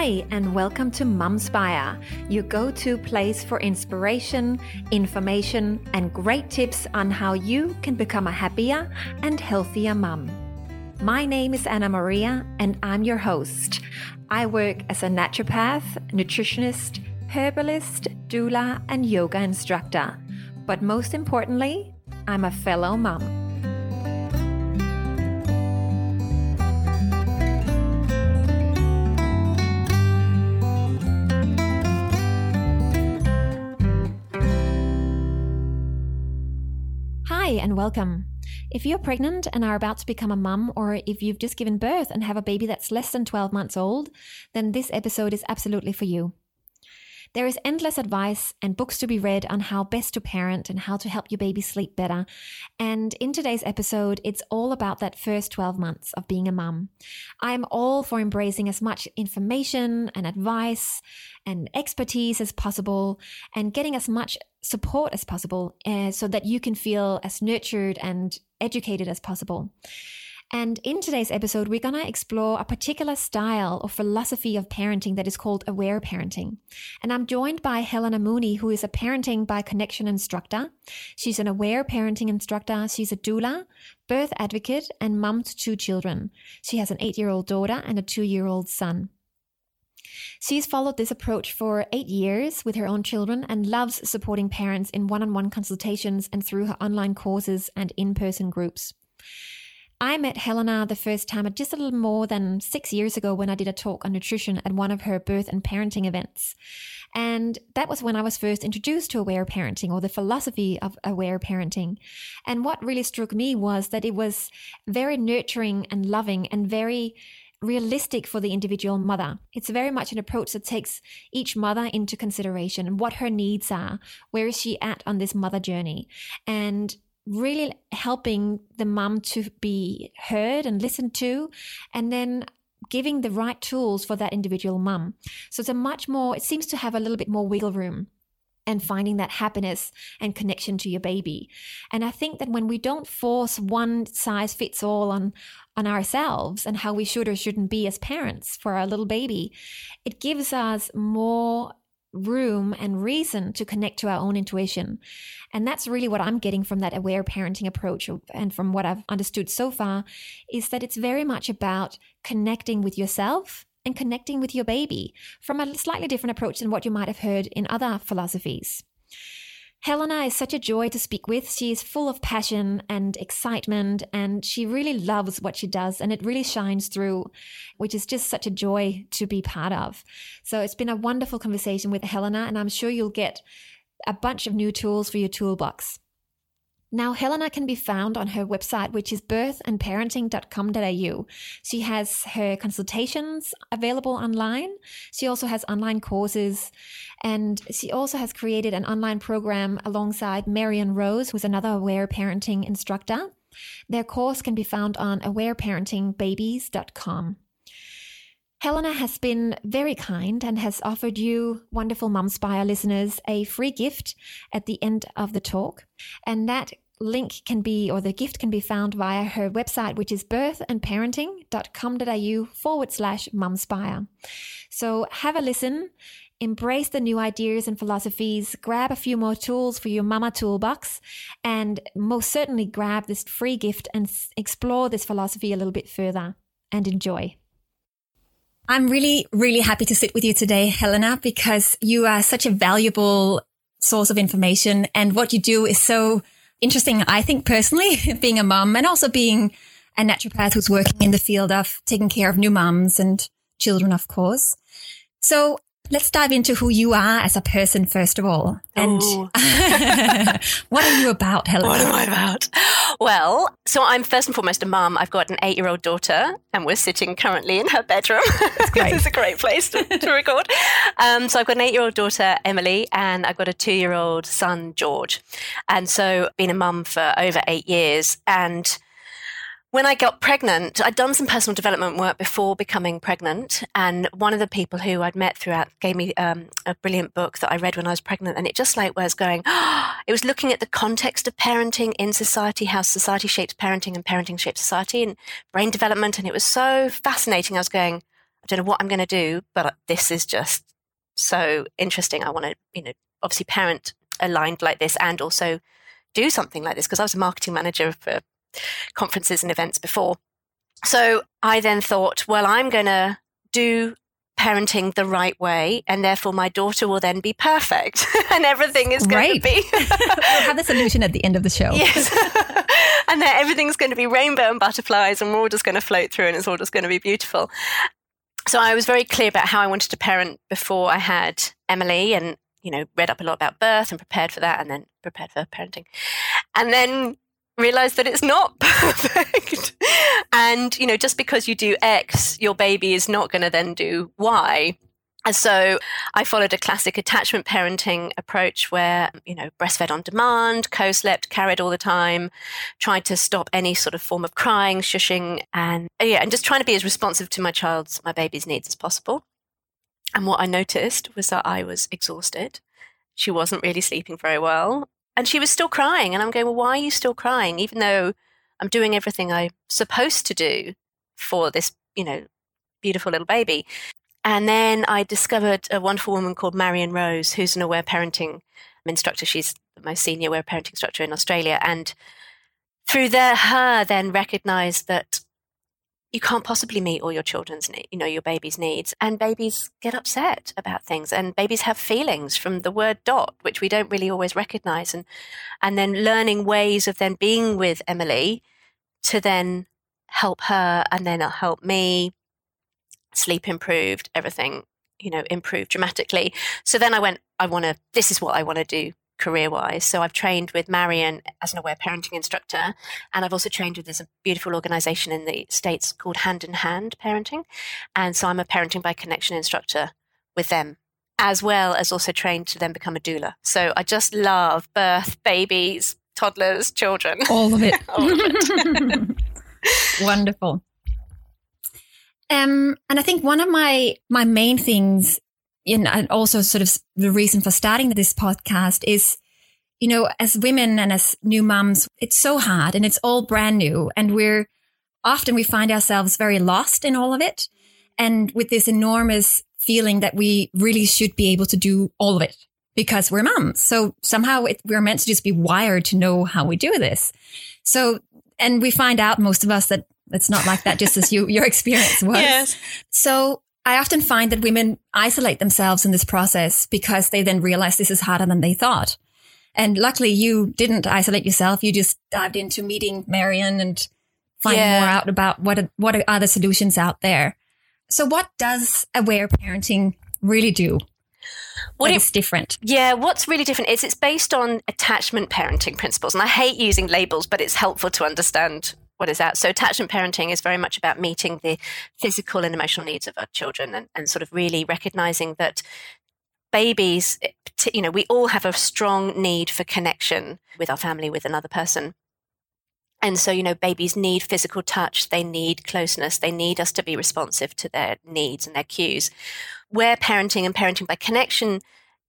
Hi, and welcome to Mumspire, your go to place for inspiration, information, and great tips on how you can become a happier and healthier mum. My name is Anna Maria, and I'm your host. I work as a naturopath, nutritionist, herbalist, doula, and yoga instructor. But most importantly, I'm a fellow mum. Welcome. If you're pregnant and are about to become a mum, or if you've just given birth and have a baby that's less than 12 months old, then this episode is absolutely for you. There is endless advice and books to be read on how best to parent and how to help your baby sleep better. And in today's episode, it's all about that first 12 months of being a mum. I'm all for embracing as much information and advice and expertise as possible and getting as much support as possible uh, so that you can feel as nurtured and educated as possible. And in today's episode, we're going to explore a particular style or philosophy of parenting that is called aware parenting. And I'm joined by Helena Mooney, who is a parenting by connection instructor. She's an aware parenting instructor. She's a doula, birth advocate, and mum to two children. She has an eight year old daughter and a two year old son. She's followed this approach for eight years with her own children and loves supporting parents in one on one consultations and through her online courses and in person groups. I met Helena the first time just a little more than six years ago when I did a talk on nutrition at one of her birth and parenting events. And that was when I was first introduced to aware parenting or the philosophy of aware parenting. And what really struck me was that it was very nurturing and loving and very realistic for the individual mother. It's very much an approach that takes each mother into consideration and what her needs are. Where is she at on this mother journey? And really helping the mum to be heard and listened to, and then giving the right tools for that individual mum. So it's a much more, it seems to have a little bit more wiggle room and finding that happiness and connection to your baby. And I think that when we don't force one size fits all on on ourselves and how we should or shouldn't be as parents for our little baby, it gives us more room and reason to connect to our own intuition. And that's really what I'm getting from that aware parenting approach and from what I've understood so far is that it's very much about connecting with yourself and connecting with your baby from a slightly different approach than what you might have heard in other philosophies. Helena is such a joy to speak with. She is full of passion and excitement, and she really loves what she does, and it really shines through, which is just such a joy to be part of. So it's been a wonderful conversation with Helena, and I'm sure you'll get a bunch of new tools for your toolbox. Now, Helena can be found on her website, which is birthandparenting.com.au. She has her consultations available online. She also has online courses, and she also has created an online program alongside Marion Rose, who's another aware parenting instructor. Their course can be found on awareparentingbabies.com. Helena has been very kind and has offered you, wonderful Mumspire listeners, a free gift at the end of the talk. And that link can be, or the gift can be found via her website, which is birthandparenting.com.au forward slash mumspire. So have a listen, embrace the new ideas and philosophies, grab a few more tools for your mama toolbox, and most certainly grab this free gift and explore this philosophy a little bit further and enjoy. I'm really, really happy to sit with you today, Helena, because you are such a valuable source of information and what you do is so interesting, I think personally, being a mum and also being a naturopath who's working in the field of taking care of new mums and children, of course. So Let's dive into who you are as a person, first of all. And what are you about, Helen? What am I about? Well, so I'm first and foremost a mum. I've got an eight year old daughter, and we're sitting currently in her bedroom. it's a great place to, to record. Um, so I've got an eight year old daughter, Emily, and I've got a two year old son, George. And so, been a mum for over eight years. And when I got pregnant, I'd done some personal development work before becoming pregnant. And one of the people who I'd met throughout gave me um, a brilliant book that I read when I was pregnant. And it just like was going, oh, it was looking at the context of parenting in society, how society shapes parenting and parenting shapes society and brain development. And it was so fascinating. I was going, I don't know what I'm going to do, but this is just so interesting. I want to, you know, obviously parent aligned like this and also do something like this because I was a marketing manager for conferences and events before. So I then thought, well, I'm going to do parenting the right way and therefore my daughter will then be perfect and everything is going right. to be we'll have the solution at the end of the show yes and then everything's going to be rainbow and butterflies and we're all just going to float through and it's all just going to be beautiful so i was very clear about how i wanted to parent before i had emily and you know read up a lot about birth and prepared for that and then prepared for parenting and then realize that it's not perfect. and, you know, just because you do X, your baby is not going to then do Y. And so I followed a classic attachment parenting approach where, you know, breastfed on demand, co slept, carried all the time, tried to stop any sort of form of crying, shushing, and yeah, and just trying to be as responsive to my child's, my baby's needs as possible. And what I noticed was that I was exhausted. She wasn't really sleeping very well and she was still crying. And I'm going, well, why are you still crying? Even though I'm doing everything I'm supposed to do for this, you know, beautiful little baby. And then I discovered a wonderful woman called Marion Rose, who's an aware parenting instructor. She's the most senior aware parenting instructor in Australia. And through there, her then recognized that you can't possibly meet all your children's you know your baby's needs and babies get upset about things and babies have feelings from the word dot which we don't really always recognize and and then learning ways of then being with emily to then help her and then uh, help me sleep improved everything you know improved dramatically. So then i went i want to this is what i want to do career wise. So I've trained with Marion as an aware parenting instructor, and I've also trained with this beautiful organization in the States called Hand in Hand Parenting. And so I'm a parenting by connection instructor with them, as well as also trained to then become a doula. So I just love birth, babies, toddlers, children. All of it. All of it. Wonderful. Um, and I think one of my my main things and also sort of the reason for starting this podcast is, you know, as women and as new moms, it's so hard and it's all brand new. And we're often we find ourselves very lost in all of it. And with this enormous feeling that we really should be able to do all of it because we're moms. So somehow it, we're meant to just be wired to know how we do this. So, and we find out most of us that it's not like that, just as you, your experience was. Yes. So I often find that women isolate themselves in this process because they then realize this is harder than they thought. And luckily you didn't isolate yourself. You just dived into meeting Marion and finding yeah. more out about what are, what are other solutions out there. So what does aware parenting really do? What is different? Yeah, what's really different is it's based on attachment parenting principles. And I hate using labels, but it's helpful to understand what is that? So attachment parenting is very much about meeting the physical and emotional needs of our children and, and sort of really recognizing that babies, eh, you know, we all have a strong need for connection with our family, with another person. And so, you know, babies need physical touch, they need closeness, they need us to be responsive to their needs and their cues. Aware parenting and parenting by connection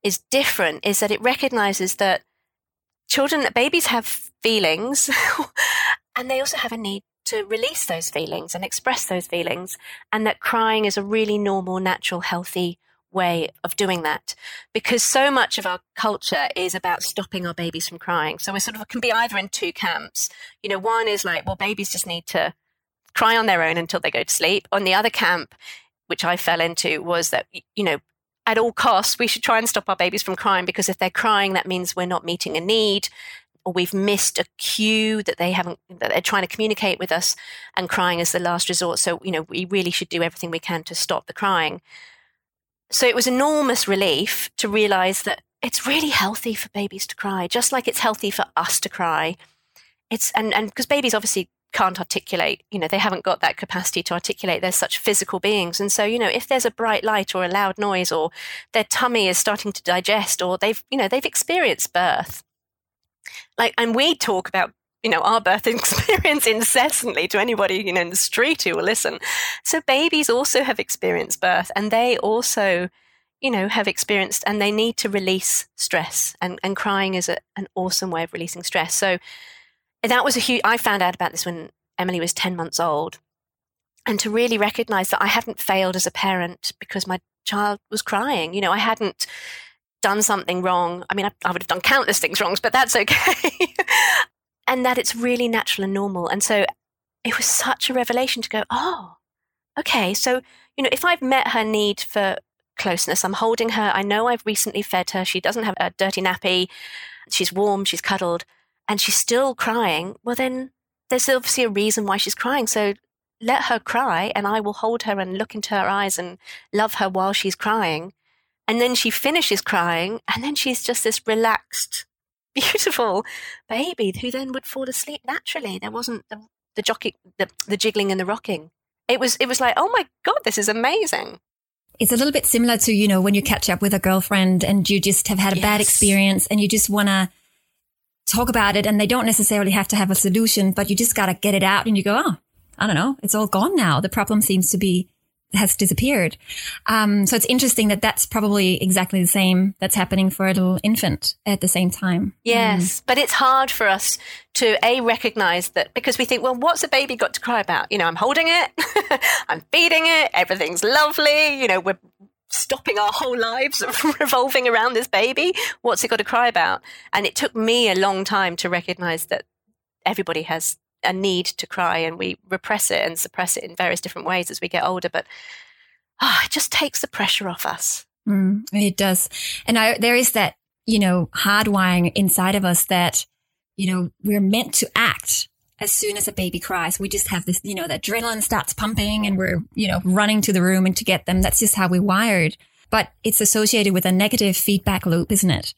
is different is that it recognizes that children, babies have feelings And they also have a need to release those feelings and express those feelings, and that crying is a really normal, natural, healthy way of doing that because so much of our culture is about stopping our babies from crying. So we sort of can be either in two camps. You know, one is like, well, babies just need to cry on their own until they go to sleep. On the other camp, which I fell into, was that, you know, at all costs, we should try and stop our babies from crying because if they're crying, that means we're not meeting a need or we've missed a cue that they haven't that they're trying to communicate with us and crying is the last resort. So you know we really should do everything we can to stop the crying. So it was enormous relief to realize that it's really healthy for babies to cry just like it's healthy for us to cry. It's and and because babies obviously can't articulate you know they haven't got that capacity to articulate. They're such physical beings. And so you know if there's a bright light or a loud noise or their tummy is starting to digest or they've you know they've experienced birth like, and we talk about you know our birth experience incessantly to anybody you know in the street who will listen. So babies also have experienced birth, and they also you know have experienced and they need to release stress and and crying is a, an awesome way of releasing stress so that was a huge i found out about this when emily was 10 months old and to really recognize that I hadn't failed as a parent because my child was crying. You know, I hadn't done something wrong. I mean, I, I would have done countless things wrong, but that's okay. and that it's really natural and normal. And so it was such a revelation to go, oh, okay. So, you know, if I've met her need for closeness, I'm holding her, I know I've recently fed her, she doesn't have a dirty nappy, she's warm, she's cuddled, and she's still crying, well, then there's obviously a reason why she's crying. So let her cry, and I will hold her and look into her eyes and love her while she's crying. And then she finishes crying, and then she's just this relaxed, beautiful baby who then would fall asleep naturally. There wasn't the, the jockey, the, the jiggling and the rocking. It was, it was like, oh my God, this is amazing. It's a little bit similar to, you know, when you catch up with a girlfriend and you just have had a yes. bad experience and you just want to talk about it and they don't necessarily have to have a solution, but you just got to get it out and you go, oh, I don't know, it's all gone now. The problem seems to be has disappeared. Um, so it's interesting that that's probably exactly the same that's happening for a little infant at the same time. Yes, mm. but it's hard for us to a recognize that because we think, well, what's a baby got to cry about? You know, I'm holding it, I'm feeding it, everything's lovely. You know, we're stopping our whole lives revolving around this baby. What's it got to cry about? And it took me a long time to recognize that everybody has a need to cry and we repress it and suppress it in various different ways as we get older. But oh, it just takes the pressure off us. Mm, it does. And I, there is that, you know, hardwiring inside of us that, you know, we're meant to act as soon as a baby cries. We just have this, you know, the adrenaline starts pumping and we're, you know, running to the room and to get them. That's just how we're wired. But it's associated with a negative feedback loop, isn't it?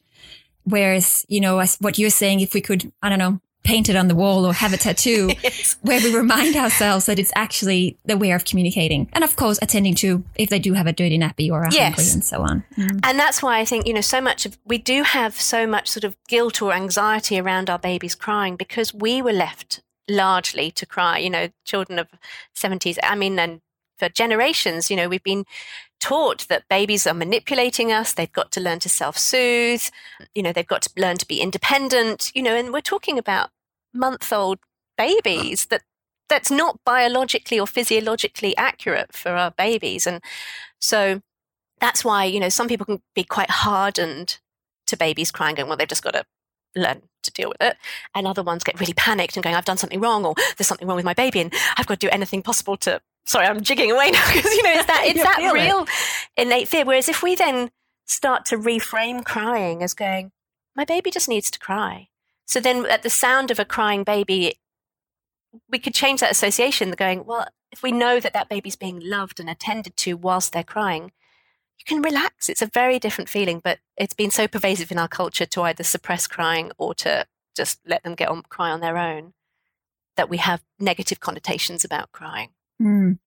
Whereas, you know, as what you're saying, if we could, I don't know, painted on the wall or have a tattoo yes. where we remind ourselves that it's actually the way of communicating. And of course, attending to if they do have a dirty nappy or a yes. hungry and so on. Mm. And that's why I think, you know, so much of, we do have so much sort of guilt or anxiety around our babies crying because we were left largely to cry, you know, children of 70s. I mean, and for generations, you know, we've been taught that babies are manipulating us. They've got to learn to self soothe. You know, they've got to learn to be independent, you know, and we're talking about month old babies that that's not biologically or physiologically accurate for our babies. And so that's why, you know, some people can be quite hardened to babies crying, going, well, they've just got to learn to deal with it. And other ones get really panicked and going, I've done something wrong, or there's something wrong with my baby, and I've got to do anything possible to sorry, I'm jigging away now because you know it's that it's that real it. innate fear. Whereas if we then start to reframe crying as going, my baby just needs to cry. So then at the sound of a crying baby, we could change that association. Going, well, if we know that that baby's being loved and attended to whilst they're crying, you can relax. It's a very different feeling, but it's been so pervasive in our culture to either suppress crying or to just let them get on cry on their own that we have negative connotations about crying. Mm.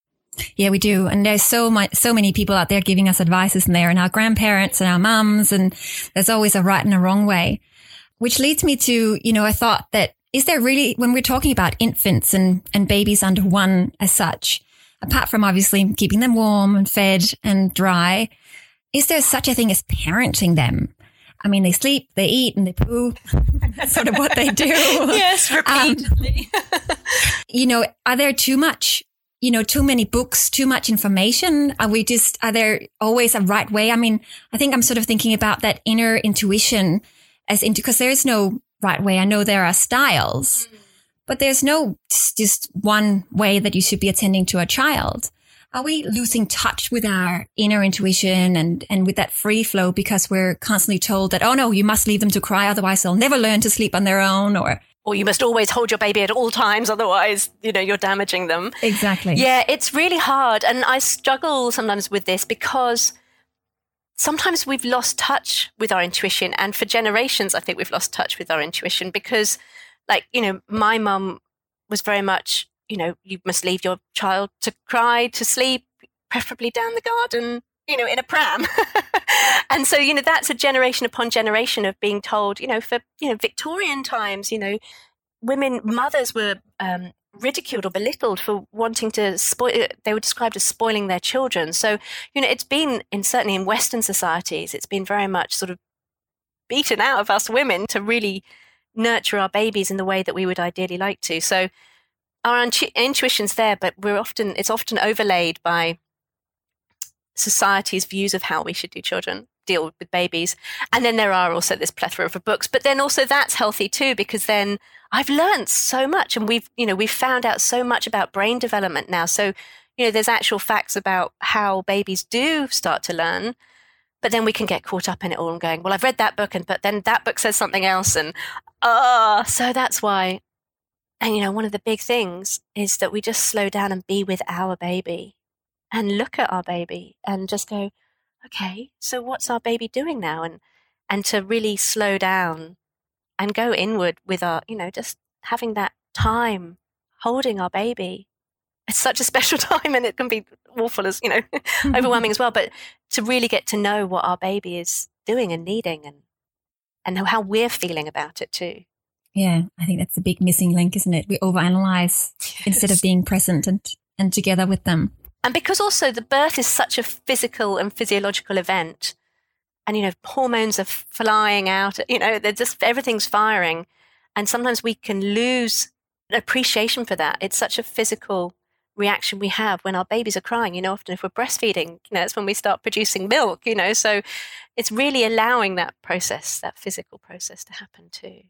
Yeah, we do. And there's so much, so many people out there giving us advices in there and our grandparents and our mums. And there's always a right and a wrong way, which leads me to, you know, I thought that is there really, when we're talking about infants and, and babies under one as such, apart from obviously keeping them warm and fed and dry, is there such a thing as parenting them? I mean, they sleep, they eat, and they poo. That's sort of what they do. yes, repeatedly. Um, you know, are there too much you know, too many books, too much information? Are we just, are there always a right way? I mean, I think I'm sort of thinking about that inner intuition as into, because there's no right way. I know there are styles, but there's no just one way that you should be attending to a child. Are we losing touch with our inner intuition and, and with that free flow because we're constantly told that, oh no, you must leave them to cry. Otherwise they'll never learn to sleep on their own or or you must always hold your baby at all times otherwise you know you're damaging them. Exactly. Yeah it's really hard and i struggle sometimes with this because sometimes we've lost touch with our intuition and for generations i think we've lost touch with our intuition because like you know my mum was very much you know you must leave your child to cry to sleep preferably down the garden you know, in a pram. and so, you know, that's a generation upon generation of being told, you know, for, you know, Victorian times, you know, women, mothers were um, ridiculed or belittled for wanting to spoil, they were described as spoiling their children. So, you know, it's been in certainly in Western societies, it's been very much sort of beaten out of us women to really nurture our babies in the way that we would ideally like to. So, our intu- intuition's there, but we're often it's often overlaid by society's views of how we should do children deal with babies. And then there are also this plethora of books, but then also that's healthy too, because then I've learned so much and we've, you know, we've found out so much about brain development now. So, you know, there's actual facts about how babies do start to learn. But then we can get caught up in it all and going, well, I've read that book, and but then that book says something else, and ah, uh, so that's why. And you know, one of the big things is that we just slow down and be with our baby, and look at our baby, and just go, okay, so what's our baby doing now? And and to really slow down and go inward with our, you know, just having that time holding our baby. It's such a special time and it can be awful as, you know, overwhelming as well. But to really get to know what our baby is doing and needing and and how we're feeling about it too. Yeah, I think that's the big missing link, isn't it? We overanalyze yes. instead of being present and, and together with them. And because also the birth is such a physical and physiological event, and you know hormones are flying out, you know, they're just everything's firing, and sometimes we can lose appreciation for that. It's such a physical reaction we have when our babies are crying. You know, often if we're breastfeeding, you know, it's when we start producing milk. You know, so it's really allowing that process, that physical process, to happen too.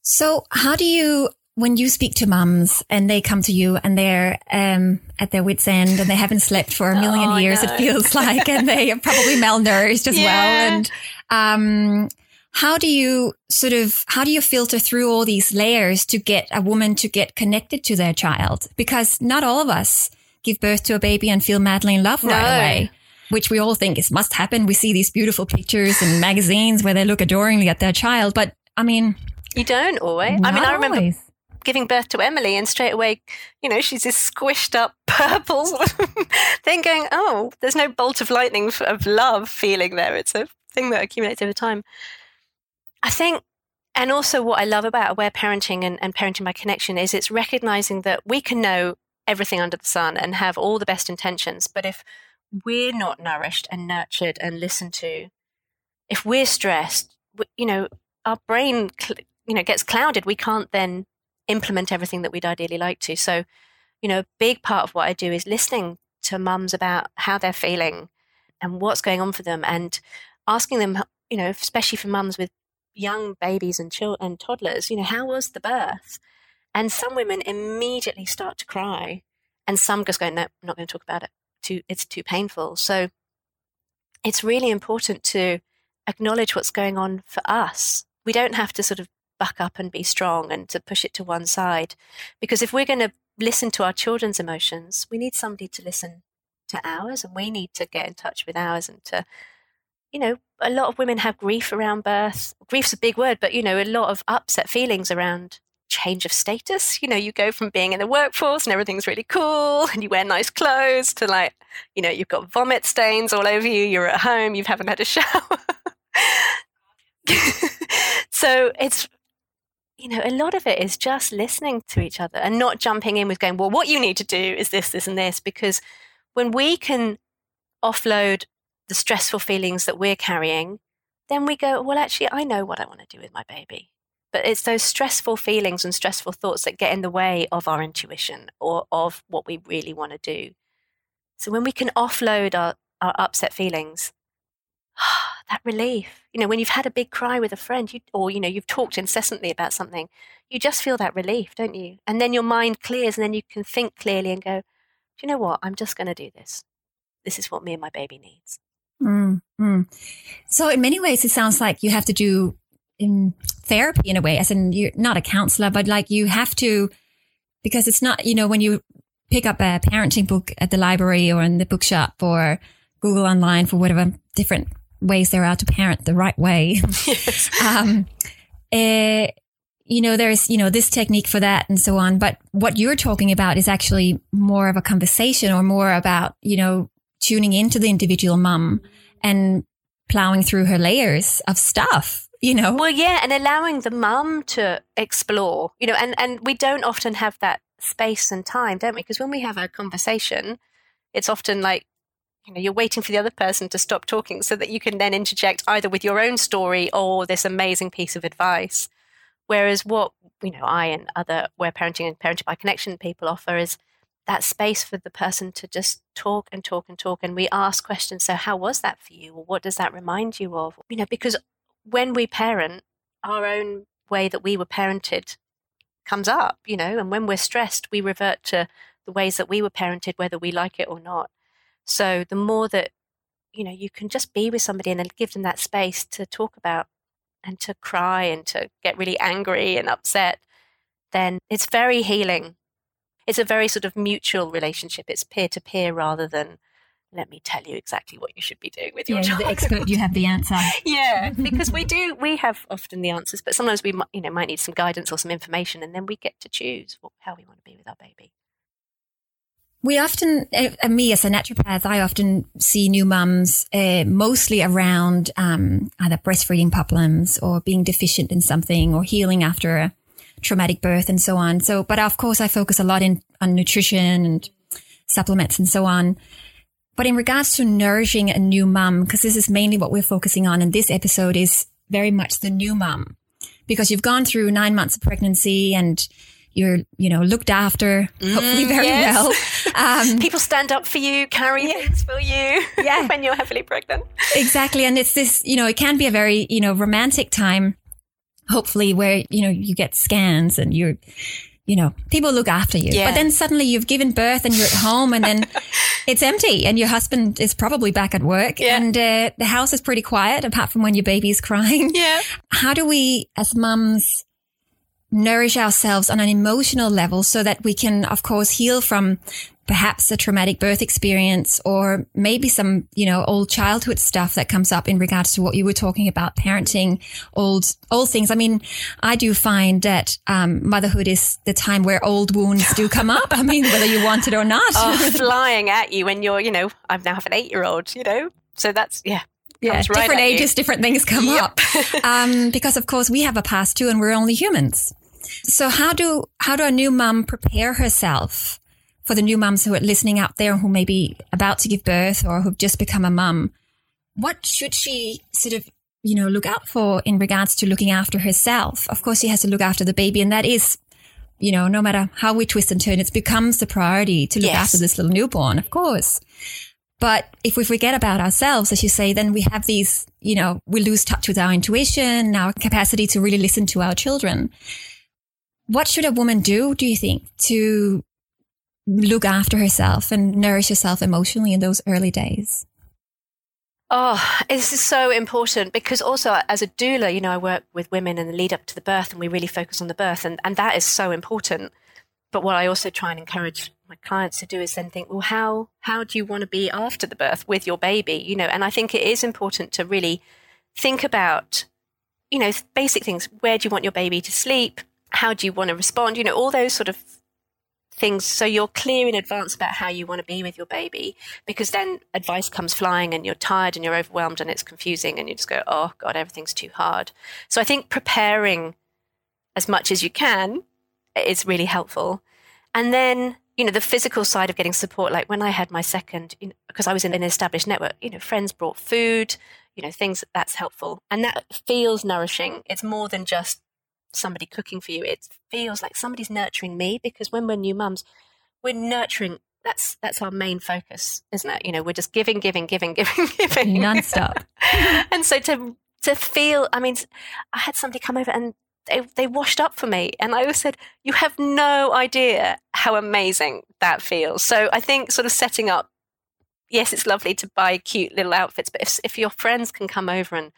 So, how do you when you speak to mums and they come to you and they're um, at their wits' end and they haven't slept for a million oh, years, it feels like, and they are probably malnourished as yeah. well. And um, how do you sort of how do you filter through all these layers to get a woman to get connected to their child? Because not all of us give birth to a baby and feel madly in love no. right away. Which we all think is must happen. We see these beautiful pictures in magazines where they look adoringly at their child, but I mean, you don't always. I mean, I remember always giving birth to Emily, and straight away, you know, she's this squished up purple. then going, oh, there's no bolt of lightning of love feeling there. It's a thing that accumulates over time. I think, and also what I love about aware parenting and, and parenting by connection is it's recognizing that we can know everything under the sun and have all the best intentions, but if we're not nourished and nurtured and listened to, if we're stressed, you know, our brain, you know, gets clouded. We can't then implement everything that we'd ideally like to. So, you know, a big part of what I do is listening to mums about how they're feeling and what's going on for them and asking them, you know, especially for mums with young babies and children and toddlers, you know, how was the birth? And some women immediately start to cry and some just go, no, I'm not going to talk about it. Too, it's too painful. So it's really important to acknowledge what's going on for us. We don't have to sort of buck up and be strong and to push it to one side. Because if we're going to listen to our children's emotions, we need somebody to listen to ours and we need to get in touch with ours and to, you know, a lot of women have grief around birth. Grief's a big word, but, you know, a lot of upset feelings around change of status. You know, you go from being in the workforce and everything's really cool and you wear nice clothes to like, you know, you've got vomit stains all over you, you're at home, you haven't had a shower. so it's you know, a lot of it is just listening to each other and not jumping in with going, well, what you need to do is this, this, and this. Because when we can offload the stressful feelings that we're carrying, then we go, well, actually, I know what I want to do with my baby. But it's those stressful feelings and stressful thoughts that get in the way of our intuition or of what we really want to do. So when we can offload our, our upset feelings, that relief. You know, when you've had a big cry with a friend, you, or you know, you've talked incessantly about something, you just feel that relief, don't you? And then your mind clears, and then you can think clearly and go, "Do you know what? I'm just going to do this. This is what me and my baby needs." Mm-hmm. So, in many ways, it sounds like you have to do in therapy in a way, as in you're not a counselor, but like you have to, because it's not, you know, when you pick up a parenting book at the library or in the bookshop or Google online for whatever different ways there are to parent the right way. um, uh, you know, there's, you know, this technique for that and so on. But what you're talking about is actually more of a conversation or more about, you know, tuning into the individual mum and plowing through her layers of stuff, you know? Well, yeah. And allowing the mum to explore, you know, and, and we don't often have that space and time, don't we? Because when we have a conversation, it's often like you know you're waiting for the other person to stop talking so that you can then interject either with your own story or this amazing piece of advice Whereas what you know, I and other Aware Parenting and Parenting by Connection people offer is that space for the person to just talk and talk and talk. And we ask questions. So, how was that for you? Or what does that remind you of? You know, because when we parent, our own way that we were parented comes up, you know, and when we're stressed, we revert to the ways that we were parented, whether we like it or not. So, the more that, you know, you can just be with somebody and then give them that space to talk about and to cry and to get really angry and upset, then it's very healing it's a very sort of mutual relationship. It's peer to peer rather than let me tell you exactly what you should be doing with your yeah, child. the expert, you have the answer. yeah, because we do, we have often the answers, but sometimes we, you know, might need some guidance or some information, and then we get to choose how we want to be with our baby. We often, uh, me as a naturopath, I often see new mums uh, mostly around um, either breastfeeding problems or being deficient in something or healing after a traumatic birth and so on. So, but of course I focus a lot in on nutrition and supplements and so on. But in regards to nourishing a new mum, because this is mainly what we're focusing on in this episode is very much the new mum because you've gone through nine months of pregnancy and you're, you know, looked after, hopefully mm, very yes. well. Um, People stand up for you, carry yeah. things for you yeah. when you're heavily pregnant. Exactly. And it's this, you know, it can be a very, you know, romantic time hopefully where, you know, you get scans and you're, you know, people look after you. Yeah. But then suddenly you've given birth and you're at home and then it's empty and your husband is probably back at work yeah. and uh, the house is pretty quiet apart from when your baby's crying. Yeah. How do we as mums nourish ourselves on an emotional level so that we can, of course, heal from perhaps a traumatic birth experience or maybe some, you know, old childhood stuff that comes up in regards to what you were talking about, parenting, old, old things. I mean, I do find that um, motherhood is the time where old wounds do come up. I mean, whether you want it or not. oh, flying at you when you're, you know, I now have an eight year old, you know, so that's, yeah. Yeah, right different ages, you. different things come yep. up. um, because of course we have a past too, and we're only humans. So how do how do a new mum prepare herself for the new mums who are listening out there who may be about to give birth or who've just become a mum, what should she sort of, you know, look out for in regards to looking after herself? Of course, she has to look after the baby, and that is, you know, no matter how we twist and turn, it becomes the priority to look yes. after this little newborn, of course. But if we forget about ourselves, as you say, then we have these, you know, we lose touch with our intuition, our capacity to really listen to our children. What should a woman do, do you think, to look after herself and nourish herself emotionally in those early days? Oh, this is so important because also as a doula, you know, I work with women in the lead up to the birth and we really focus on the birth and, and that is so important. But what I also try and encourage my clients to do is then think, well, how how do you want to be after the birth with your baby? You know, and I think it is important to really think about, you know, basic things. Where do you want your baby to sleep? How do you want to respond? You know, all those sort of things. So you're clear in advance about how you want to be with your baby because then advice comes flying and you're tired and you're overwhelmed and it's confusing and you just go oh god everything's too hard. So i think preparing as much as you can is really helpful. And then you know the physical side of getting support like when i had my second you know, because i was in an established network you know friends brought food you know things that's helpful. And that feels nourishing. It's more than just somebody cooking for you. It feels like somebody's nurturing me because when we're new mums, we're nurturing. That's that's our main focus, isn't it? You know, we're just giving, giving, giving, giving, giving nonstop. and so to to feel, I mean, I had somebody come over and they they washed up for me, and I always said, "You have no idea how amazing that feels." So I think sort of setting up. Yes, it's lovely to buy cute little outfits, but if if your friends can come over and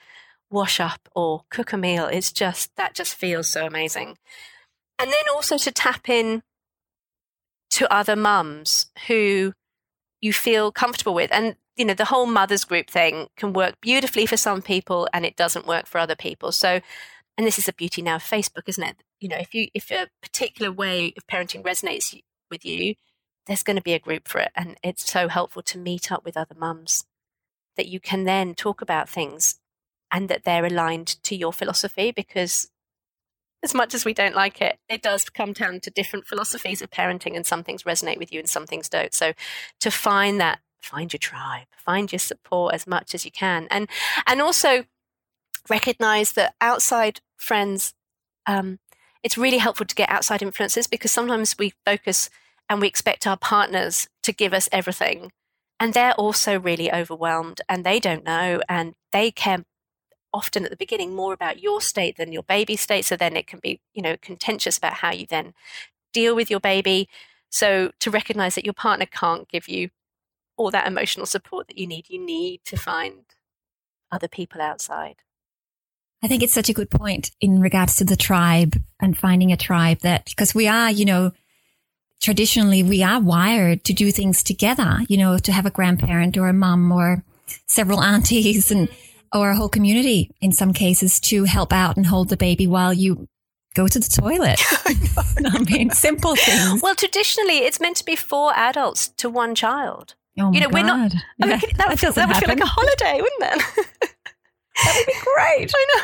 wash up or cook a meal. It's just, that just feels so amazing. And then also to tap in to other mums who you feel comfortable with. And, you know, the whole mothers group thing can work beautifully for some people and it doesn't work for other people. So, and this is the beauty now of Facebook, isn't it? You know, if you, if a particular way of parenting resonates with you, there's going to be a group for it. And it's so helpful to meet up with other mums that you can then talk about things and that they're aligned to your philosophy because as much as we don't like it, it does come down to different philosophies of parenting, and some things resonate with you and some things don't. So, to find that, find your tribe, find your support as much as you can, and and also recognize that outside friends um, it's really helpful to get outside influences because sometimes we focus and we expect our partners to give us everything. And they're also really overwhelmed and they don't know and they care often at the beginning more about your state than your baby state. So then it can be, you know, contentious about how you then deal with your baby. So to recognize that your partner can't give you all that emotional support that you need, you need to find other people outside. I think it's such a good point in regards to the tribe and finding a tribe that because we are, you know, traditionally we are wired to do things together, you know, to have a grandparent or a mum or several aunties and or a whole community in some cases to help out and hold the baby while you go to the toilet. I mean, simple things. Well, traditionally, it's meant to be four adults to one child. Oh you know, God. we're not. I mean, that, would, feel, that would feel like a holiday, wouldn't it? that would be great. I know.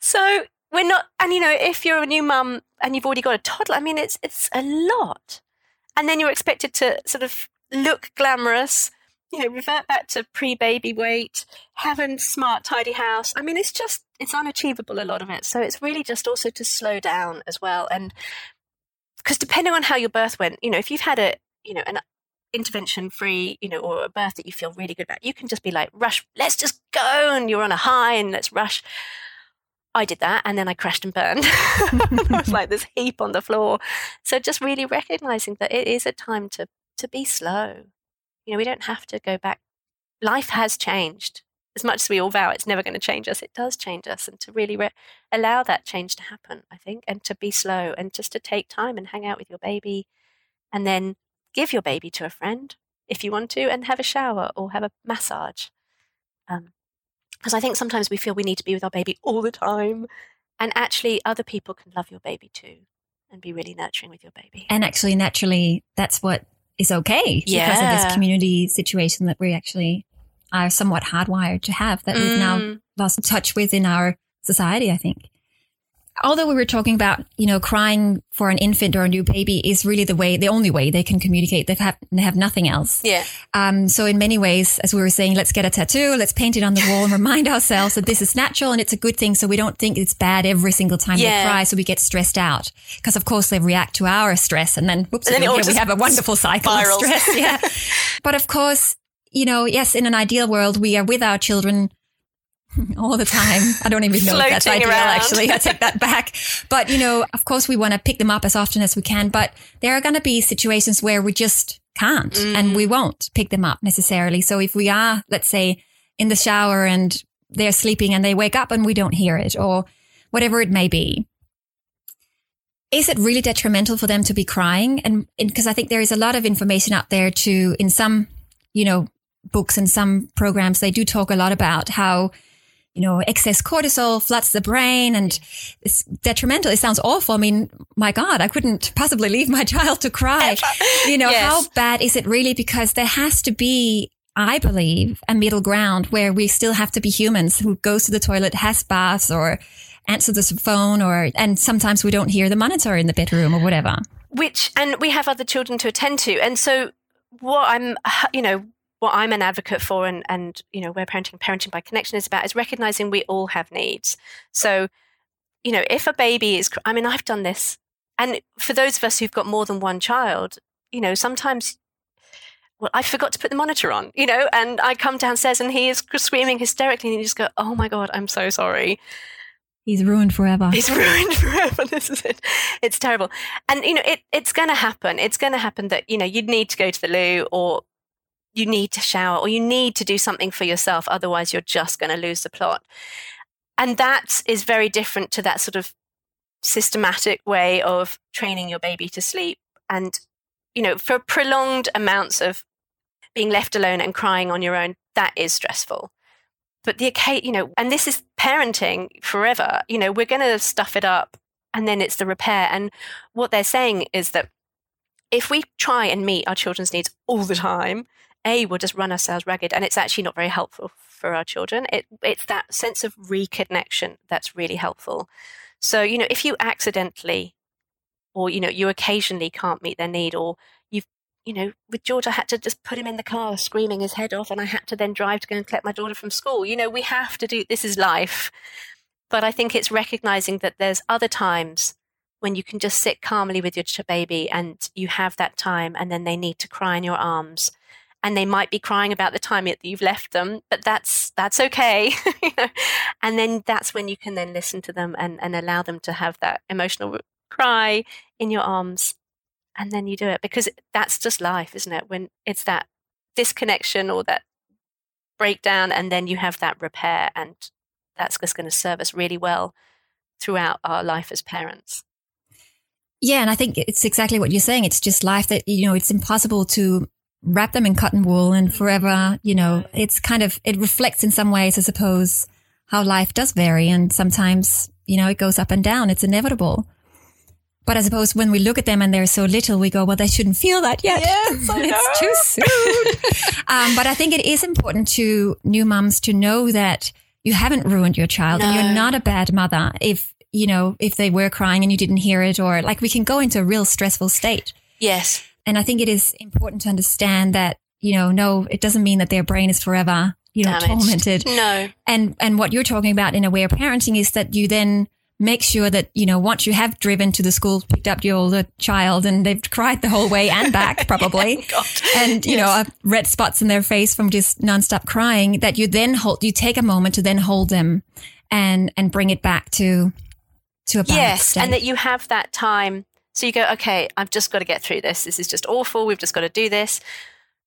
So we're not, and you know, if you're a new mum and you've already got a toddler, I mean, it's it's a lot, and then you're expected to sort of look glamorous, you know, revert back to pre-baby weight, have a smart, tidy house. I mean, it's just it's unachievable a lot of it. So it's really just also to slow down as well, and because depending on how your birth went, you know, if you've had a you know an intervention free, you know, or a birth that you feel really good about, you can just be like, rush, let's just go. And you're on a high and let's rush. I did that and then I crashed and burned. I was like this heap on the floor. So just really recognizing that it is a time to to be slow. You know, we don't have to go back. Life has changed. As much as we all vow it's never going to change us, it does change us. And to really re- allow that change to happen, I think, and to be slow and just to take time and hang out with your baby and then give your baby to a friend if you want to and have a shower or have a massage. Because um, I think sometimes we feel we need to be with our baby all the time. And actually, other people can love your baby too and be really nurturing with your baby. And actually, naturally, that's what is okay yeah. because of this community situation that we actually are somewhat hardwired to have that mm. we've now mm. lost touch with in our society, I think although we were talking about, you know, crying for an infant or a new baby is really the way, the only way they can communicate. They have, they have nothing else. Yeah. Um, so in many ways, as we were saying, let's get a tattoo, let's paint it on the wall and remind ourselves that this is natural and it's a good thing. So we don't think it's bad every single time yeah. they cry. So we get stressed out because of course they react to our stress and then, whoops, and then we have a wonderful cycle spirals. of stress. Yeah. but of course, you know, yes, in an ideal world, we are with our children all the time. I don't even know if that's ideal, around. actually. I take that back. But, you know, of course, we want to pick them up as often as we can. But there are going to be situations where we just can't mm. and we won't pick them up necessarily. So if we are, let's say, in the shower and they're sleeping and they wake up and we don't hear it or whatever it may be, is it really detrimental for them to be crying? And because I think there is a lot of information out there to, in some, you know, books and some programs, they do talk a lot about how you know, excess cortisol floods the brain and it's detrimental. It sounds awful. I mean, my God, I couldn't possibly leave my child to cry. you know, yes. how bad is it really? Because there has to be, I believe, a middle ground where we still have to be humans who goes to the toilet, has baths or answer the phone or, and sometimes we don't hear the monitor in the bedroom or whatever. Which, and we have other children to attend to. And so what I'm, you know, what I'm an advocate for and, and you know aware parenting parenting by connection is about is recognizing we all have needs. So, you know, if a baby is I mean, I've done this. And for those of us who've got more than one child, you know, sometimes well, I forgot to put the monitor on, you know, and I come downstairs and he is screaming hysterically and you just go, Oh my God, I'm so sorry. He's ruined forever. He's ruined forever. This is it. It's terrible. And, you know, it, it's going to happen. It's going to happen that, you know, you'd need to go to the loo or you need to shower or you need to do something for yourself. Otherwise, you're just going to lose the plot. And that is very different to that sort of systematic way of training your baby to sleep. And, you know, for prolonged amounts of being left alone and crying on your own, that is stressful. But the, you know, and this is parenting forever. You know, we're going to stuff it up and then it's the repair. And what they're saying is that if we try and meet our children's needs all the time, a we'll just run ourselves ragged and it's actually not very helpful for our children. It, it's that sense of reconnection that's really helpful. So you know if you accidentally or you know you occasionally can't meet their need or you've you know with george i had to just put him in the car screaming his head off and i had to then drive to go and collect my daughter from school. You know we have to do this is life. But I think it's recognizing that there's other times when you can just sit calmly with your baby and you have that time and then they need to cry in your arms and they might be crying about the time that you've left them but that's that's okay and then that's when you can then listen to them and, and allow them to have that emotional cry in your arms and then you do it because that's just life isn't it? When it's that disconnection or that breakdown and then you have that repair and that's just going to serve us really well throughout our life as parents. Yeah and i think it's exactly what you're saying. It's just life that you know it's impossible to wrap them in cotton wool and forever you know it's kind of it reflects in some ways i suppose how life does vary and sometimes you know it goes up and down it's inevitable but I suppose when we look at them and they're so little, we go, well, they shouldn't feel that yet. Yes, it's too soon. um, but I think it is important to new mums to know that you haven't ruined your child no. and you're not a bad mother if, you know, if they were crying and you didn't hear it or like we can go into a real stressful state. Yes. And I think it is important to understand that, you know, no, it doesn't mean that their brain is forever, you know, Damaged. tormented. No. And, and what you're talking about in aware parenting is that you then make sure that, you know, once you have driven to the school, picked up your older child and they've cried the whole way and back probably. and, you yes. know, red spots in their face from just nonstop crying that you then hold, you take a moment to then hold them and, and bring it back to, to a Yes. State. And that you have that time. So you go, okay, I've just got to get through this. This is just awful. We've just got to do this.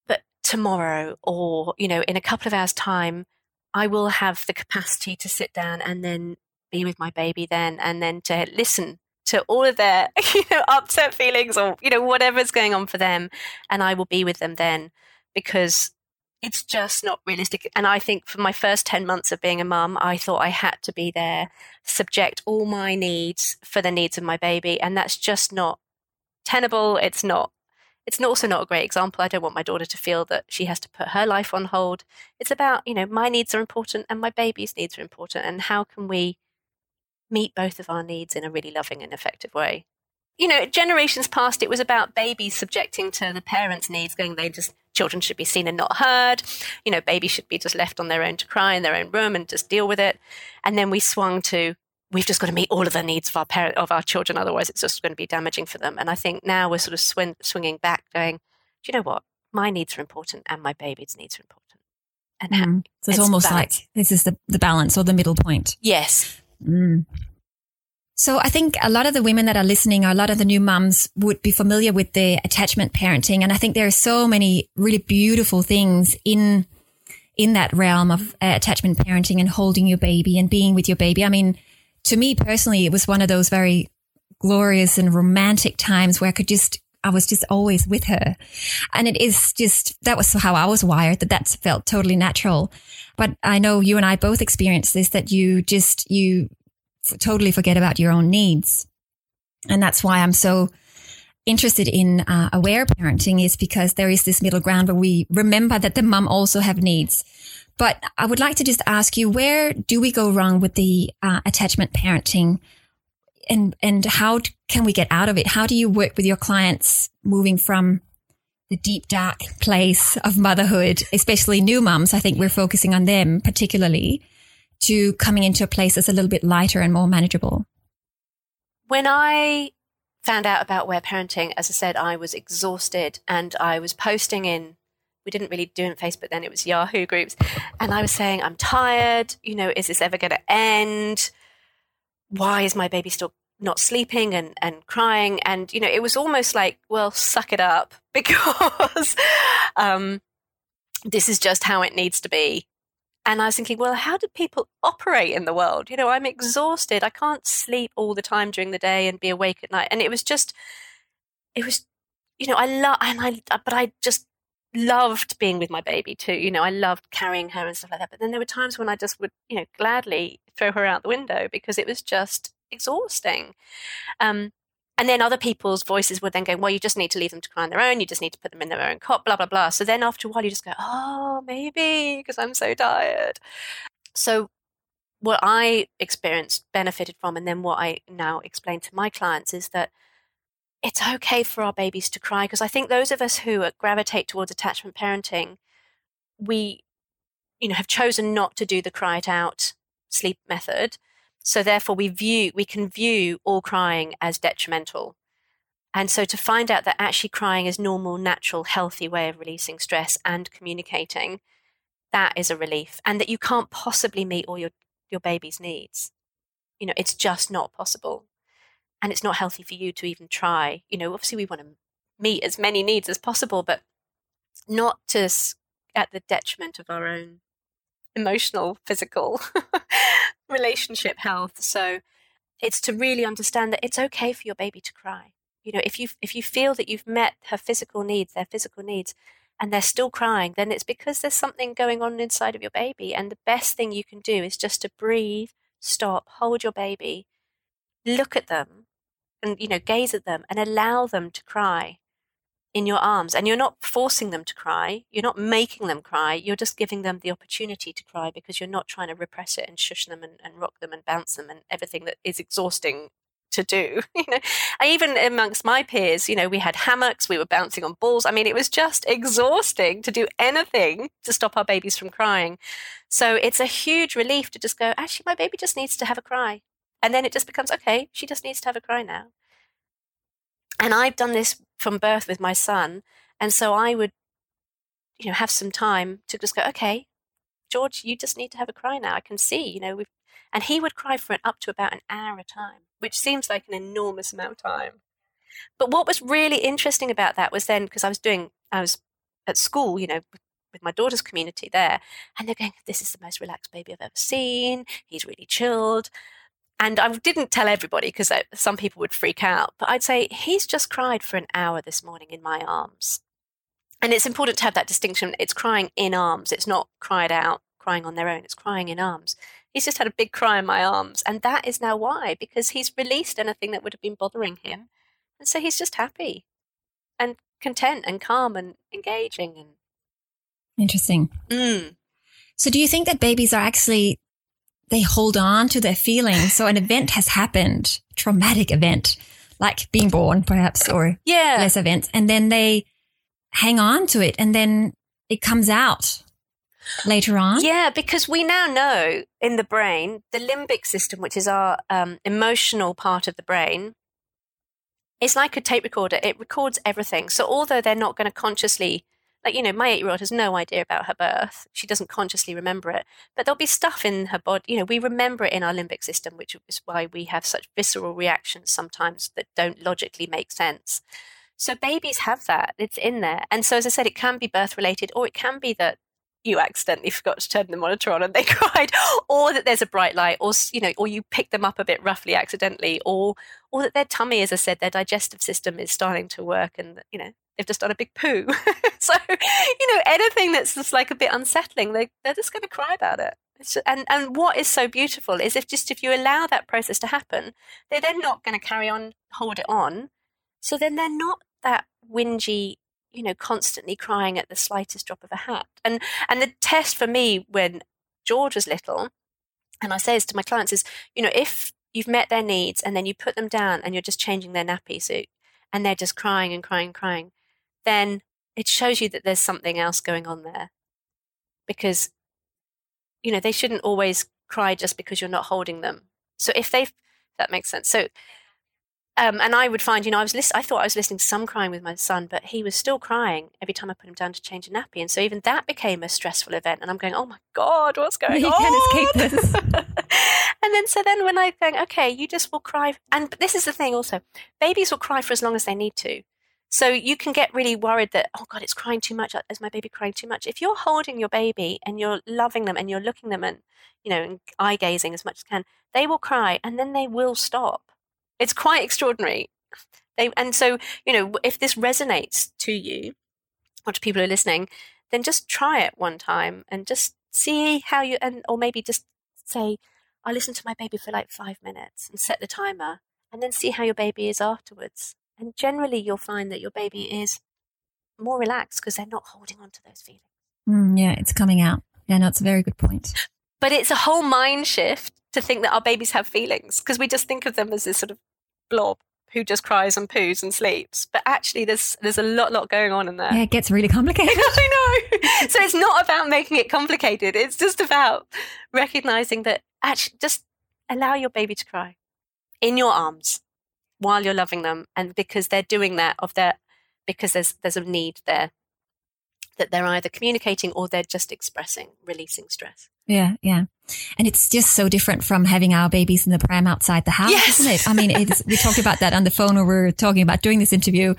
But tomorrow or, you know, in a couple of hours time, I will have the capacity to sit down and then be with my baby then and then to listen to all of their you know upset feelings or you know whatever's going on for them and I will be with them then because it's just not realistic and I think for my first 10 months of being a mum I thought I had to be there subject all my needs for the needs of my baby and that's just not tenable it's not it's also not a great example. I don't want my daughter to feel that she has to put her life on hold. It's about, you know, my needs are important and my baby's needs are important. And how can we meet both of our needs in a really loving and effective way. You know, generations past, it was about babies subjecting to the parents' needs, going, they just, children should be seen and not heard. You know, babies should be just left on their own to cry in their own room and just deal with it. And then we swung to, we've just got to meet all of the needs of our parent, of our children. Otherwise, it's just going to be damaging for them. And I think now we're sort of swing, swinging back, going, do you know what? My needs are important and my baby's needs are important. And mm. so it's, it's almost balance. like this is the, the balance or the middle point. Yes. Mm. So I think a lot of the women that are listening, or a lot of the new mums would be familiar with the attachment parenting. And I think there are so many really beautiful things in, in that realm of uh, attachment parenting and holding your baby and being with your baby. I mean, to me personally, it was one of those very glorious and romantic times where I could just, I was just always with her. And it is just, that was how I was wired, that that felt totally natural. But I know you and I both experienced this, that you just, you totally forget about your own needs. And that's why I'm so interested in uh, aware parenting is because there is this middle ground where we remember that the mum also have needs. But I would like to just ask you, where do we go wrong with the uh, attachment parenting? And, and how can we get out of it? How do you work with your clients moving from the deep, dark place of motherhood, especially new mums? I think we're focusing on them particularly to coming into a place that's a little bit lighter and more manageable? When I found out about aware parenting, as I said, I was exhausted and I was posting in, we didn't really do it in Facebook then, it was Yahoo groups. And I was saying, I'm tired. You know, is this ever going to end? Why is my baby still not sleeping and, and crying? And, you know, it was almost like, well, suck it up because um, this is just how it needs to be. And I was thinking, well, how do people operate in the world? You know, I'm exhausted. I can't sleep all the time during the day and be awake at night. And it was just, it was, you know, I love, and I, but I just loved being with my baby too. You know, I loved carrying her and stuff like that. But then there were times when I just would, you know, gladly throw her out the window because it was just exhausting. Um, and then other people's voices would then go, well, you just need to leave them to cry on their own. You just need to put them in their own cot, blah, blah, blah. So then after a while, you just go, oh, maybe because I'm so tired. So what I experienced, benefited from, and then what I now explain to my clients is that it's okay for our babies to cry because I think those of us who gravitate towards attachment parenting, we, you know, have chosen not to do the cry it out sleep method So therefore we view we can view all crying as detrimental. And so to find out that actually crying is normal, natural, healthy way of releasing stress and communicating, that is a relief. And that you can't possibly meet all your, your baby's needs. You know, it's just not possible. And it's not healthy for you to even try. You know, obviously we want to meet as many needs as possible, but not to at the detriment of our own emotional, physical relationship health. So it's to really understand that it's okay for your baby to cry. You know if you if you feel that you've met her physical needs their physical needs and they're still crying then it's because there's something going on inside of your baby. And the best thing you can do is just to breathe stop hold your baby look at them and you know gaze at them and allow them to cry in your arms and you're not forcing them to cry you're not making them cry you're just giving them the opportunity to cry because you're not trying to repress it and shush them and, and rock them and bounce them and everything that is exhausting to do. You know, even amongst my peers, you know, we had hammocks, we were bouncing on balls. I mean, it was just exhausting to do anything to stop our babies from crying. So it's a huge relief to just go, actually, my baby just needs to have a cry. And then it just becomes, okay, she just needs to have a cry now. And I've done this from birth with my son. And so I would, you know, have some time to just go, okay, George, you just need to have a cry now. I can see, you know, we've, and he would cry for it up to about an hour a time which seems like an enormous amount of time. But what was really interesting about that was then because I was doing, I was at school, you know, with my daughter's community there, and they're going, "This is the most relaxed baby I've ever seen. He's really chilled." And I didn't tell everybody because some people would freak out, but I'd say he's just cried for an hour this morning in my arms. And it's important to have that distinction. It's crying in arms. It's not cried out, crying on their own. It's crying in arms. He's just had a big cry in my arms. And that is now why, because he's released anything that would have been bothering him. And so he's just happy and content and calm and engaging. And Interesting. Mm. So do you think that babies are actually, they hold on to their feelings? So an event has happened, traumatic event, like being born perhaps, or yeah. less events. And then they hang on to it and then it comes out later on? Yeah, because we now know in the brain, the limbic system, which is our um, emotional part of the brain, it's like a tape recorder. It records everything. So although they're not going to consciously, like, you know, my eight year old has no idea about her birth. She doesn't consciously remember it. But there'll be stuff in her body, you know, we remember it in our limbic system, which is why we have such visceral reactions sometimes that don't logically make sense. So babies have that. It's in there. And so, as I said, it can be birth related, or it can be that you accidentally forgot to turn the monitor on and they cried or that there's a bright light or you know or you pick them up a bit roughly accidentally or or that their tummy as i said their digestive system is starting to work and you know they've just done a big poo. So you know anything that's just like a bit unsettling they, they're just going to cry about it. Just, and and what is so beautiful is if just if you allow that process to happen they're then not going to carry on hold it on. So then they're not that whingy you know, constantly crying at the slightest drop of a hat. And and the test for me when George was little, and I say this to my clients is, you know, if you've met their needs and then you put them down and you're just changing their nappy suit and they're just crying and crying and crying, then it shows you that there's something else going on there. Because, you know, they shouldn't always cry just because you're not holding them. So if they've that makes sense. So um, and I would find, you know, I was list- I thought I was listening to some crying with my son, but he was still crying every time I put him down to change a nappy, and so even that became a stressful event. And I'm going, oh my god, what's going you on? You can't escape this. and then so then when I think, okay, you just will cry, and this is the thing also, babies will cry for as long as they need to. So you can get really worried that, oh God, it's crying too much. Is my baby crying too much? If you're holding your baby and you're loving them and you're looking them and, you know, and eye gazing as much as can, they will cry and then they will stop. It's quite extraordinary. They, and so, you know, if this resonates to you or to people who are listening, then just try it one time and just see how you, and or maybe just say, I'll listen to my baby for like five minutes and set the timer and then see how your baby is afterwards. And generally, you'll find that your baby is more relaxed because they're not holding on to those feelings. Mm, yeah, it's coming out. Yeah, no, it's a very good point. But it's a whole mind shift to think that our babies have feelings because we just think of them as this sort of blob who just cries and poos and sleeps. But actually, there's there's a lot lot going on in there. Yeah, it gets really complicated. I know. so it's not about making it complicated. It's just about recognizing that actually just allow your baby to cry in your arms while you're loving them. And because they're doing that of their, because there's, there's a need there that they're either communicating or they're just expressing, releasing stress. Yeah, yeah. And it's just so different from having our babies in the pram outside the house, yes. isn't it? I mean, we talked about that on the phone when we were talking about doing this interview.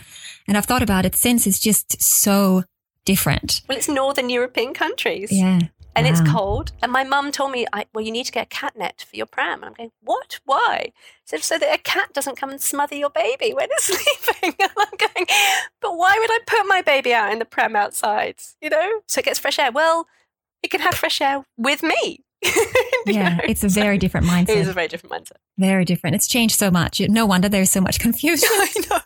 And I've thought about it since. It's just so different. Well, it's Northern European countries. Yeah and wow. it's cold. And my mum told me, well, you need to get a cat net for your pram. And I'm going, what? Why? So, so that a cat doesn't come and smother your baby when it's sleeping. And I'm going, but why would I put my baby out in the pram outside? You know, so it gets fresh air. Well, it can have fresh air with me. yeah, know? it's a very so different mindset. It is a very different mindset. Very different. It's changed so much. No wonder there's so much confusion. I know.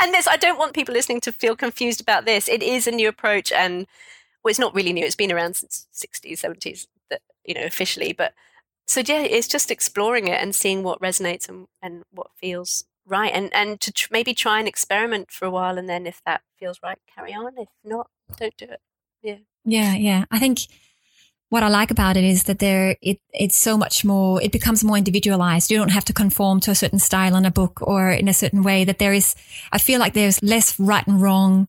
And this, I don't want people listening to feel confused about this. It is a new approach, and well, it's not really new. It's been around since 60s, 70s, that, you know, officially. But so yeah, it's just exploring it and seeing what resonates and, and what feels right. And, and to tr- maybe try and experiment for a while. And then if that feels right, carry on. If not, don't do it. Yeah. Yeah. Yeah. I think what I like about it is that there it it's so much more it becomes more individualized. You don't have to conform to a certain style in a book or in a certain way that there is I feel like there's less right and wrong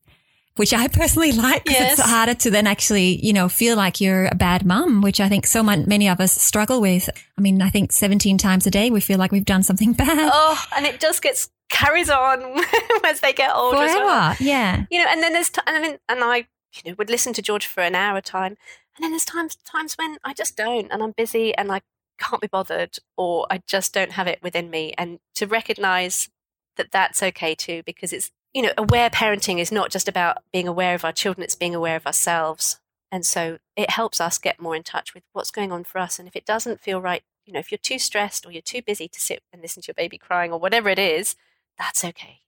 which I personally like because yes. it's harder to then actually, you know, feel like you're a bad mum, which I think so many of us struggle with. I mean, I think 17 times a day we feel like we've done something bad. Oh, and it just gets carries on as they get older. Forever, well. yeah. You know, and then there's, t- and I mean, and I, you know, would listen to George for an hour time, and then there's times times when I just don't, and I'm busy, and I can't be bothered, or I just don't have it within me, and to recognize that that's okay too, because it's you know, aware parenting is not just about being aware of our children, it's being aware of ourselves. And so it helps us get more in touch with what's going on for us. And if it doesn't feel right, you know, if you're too stressed or you're too busy to sit and listen to your baby crying or whatever it is, that's okay.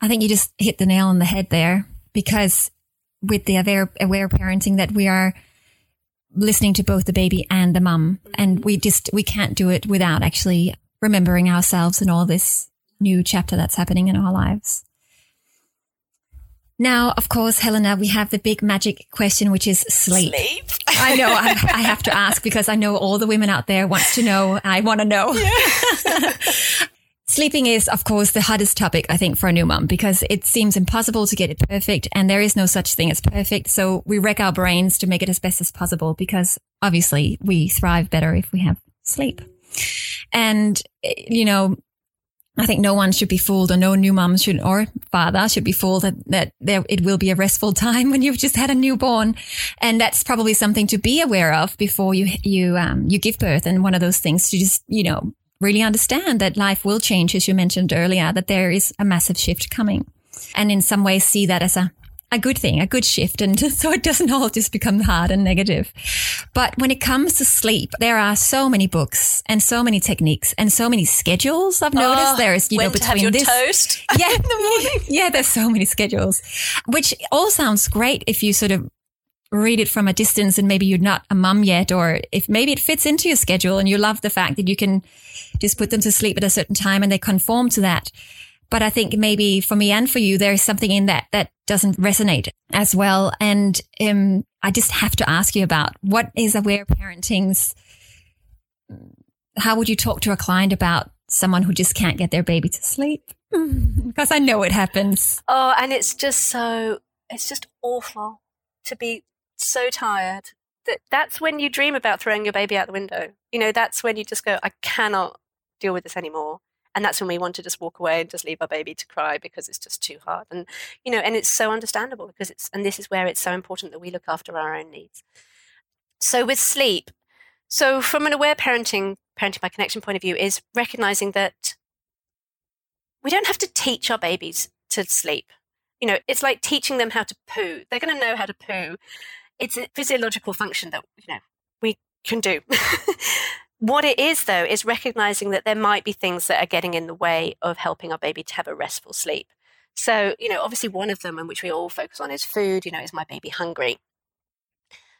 I think you just hit the nail on the head there because with the aware, aware parenting that we are listening to both the baby and the mum mm-hmm. and we just, we can't do it without actually remembering ourselves and all this new chapter that's happening in our lives. Now, of course, Helena, we have the big magic question, which is sleep. Sleep. I know I, I, have to ask because I know all the women out there wants to know. I want to know. Yeah. Sleeping is, of course, the hardest topic, I think, for a new mom because it seems impossible to get it perfect and there is no such thing as perfect. So we wreck our brains to make it as best as possible because obviously we thrive better if we have sleep. And, eh, you know, I think no one should be fooled or no new mom should or father should be fooled that, that there, it will be a restful time when you've just had a newborn. And that's probably something to be aware of before you, you, um, you give birth. And one of those things to just, you know, really understand that life will change, as you mentioned earlier, that there is a massive shift coming. And in some ways see that as a a good thing, a good shift. And so it doesn't all just become hard and negative. But when it comes to sleep, there are so many books and so many techniques and so many schedules. I've noticed oh, there's, you know, between this. toast yeah, in the morning. Yeah, there's so many schedules, which all sounds great if you sort of read it from a distance and maybe you're not a mum yet, or if maybe it fits into your schedule and you love the fact that you can just put them to sleep at a certain time and they conform to that. But I think maybe for me and for you, there is something in that that doesn't resonate as well. And um, I just have to ask you about what is aware parenting's. How would you talk to a client about someone who just can't get their baby to sleep? because I know it happens. Oh, and it's just so, it's just awful to be so tired that that's when you dream about throwing your baby out the window. You know, that's when you just go, I cannot deal with this anymore and that's when we want to just walk away and just leave our baby to cry because it's just too hard. And you know and it's so understandable because it's and this is where it's so important that we look after our own needs. So with sleep so from an aware parenting parenting by connection point of view is recognizing that we don't have to teach our babies to sleep. You know it's like teaching them how to poo. They're going to know how to poo. It's a physiological function that you know we can do what it is, though, is recognizing that there might be things that are getting in the way of helping our baby to have a restful sleep. So, you know, obviously one of them, and which we all focus on, is food. You know, is my baby hungry?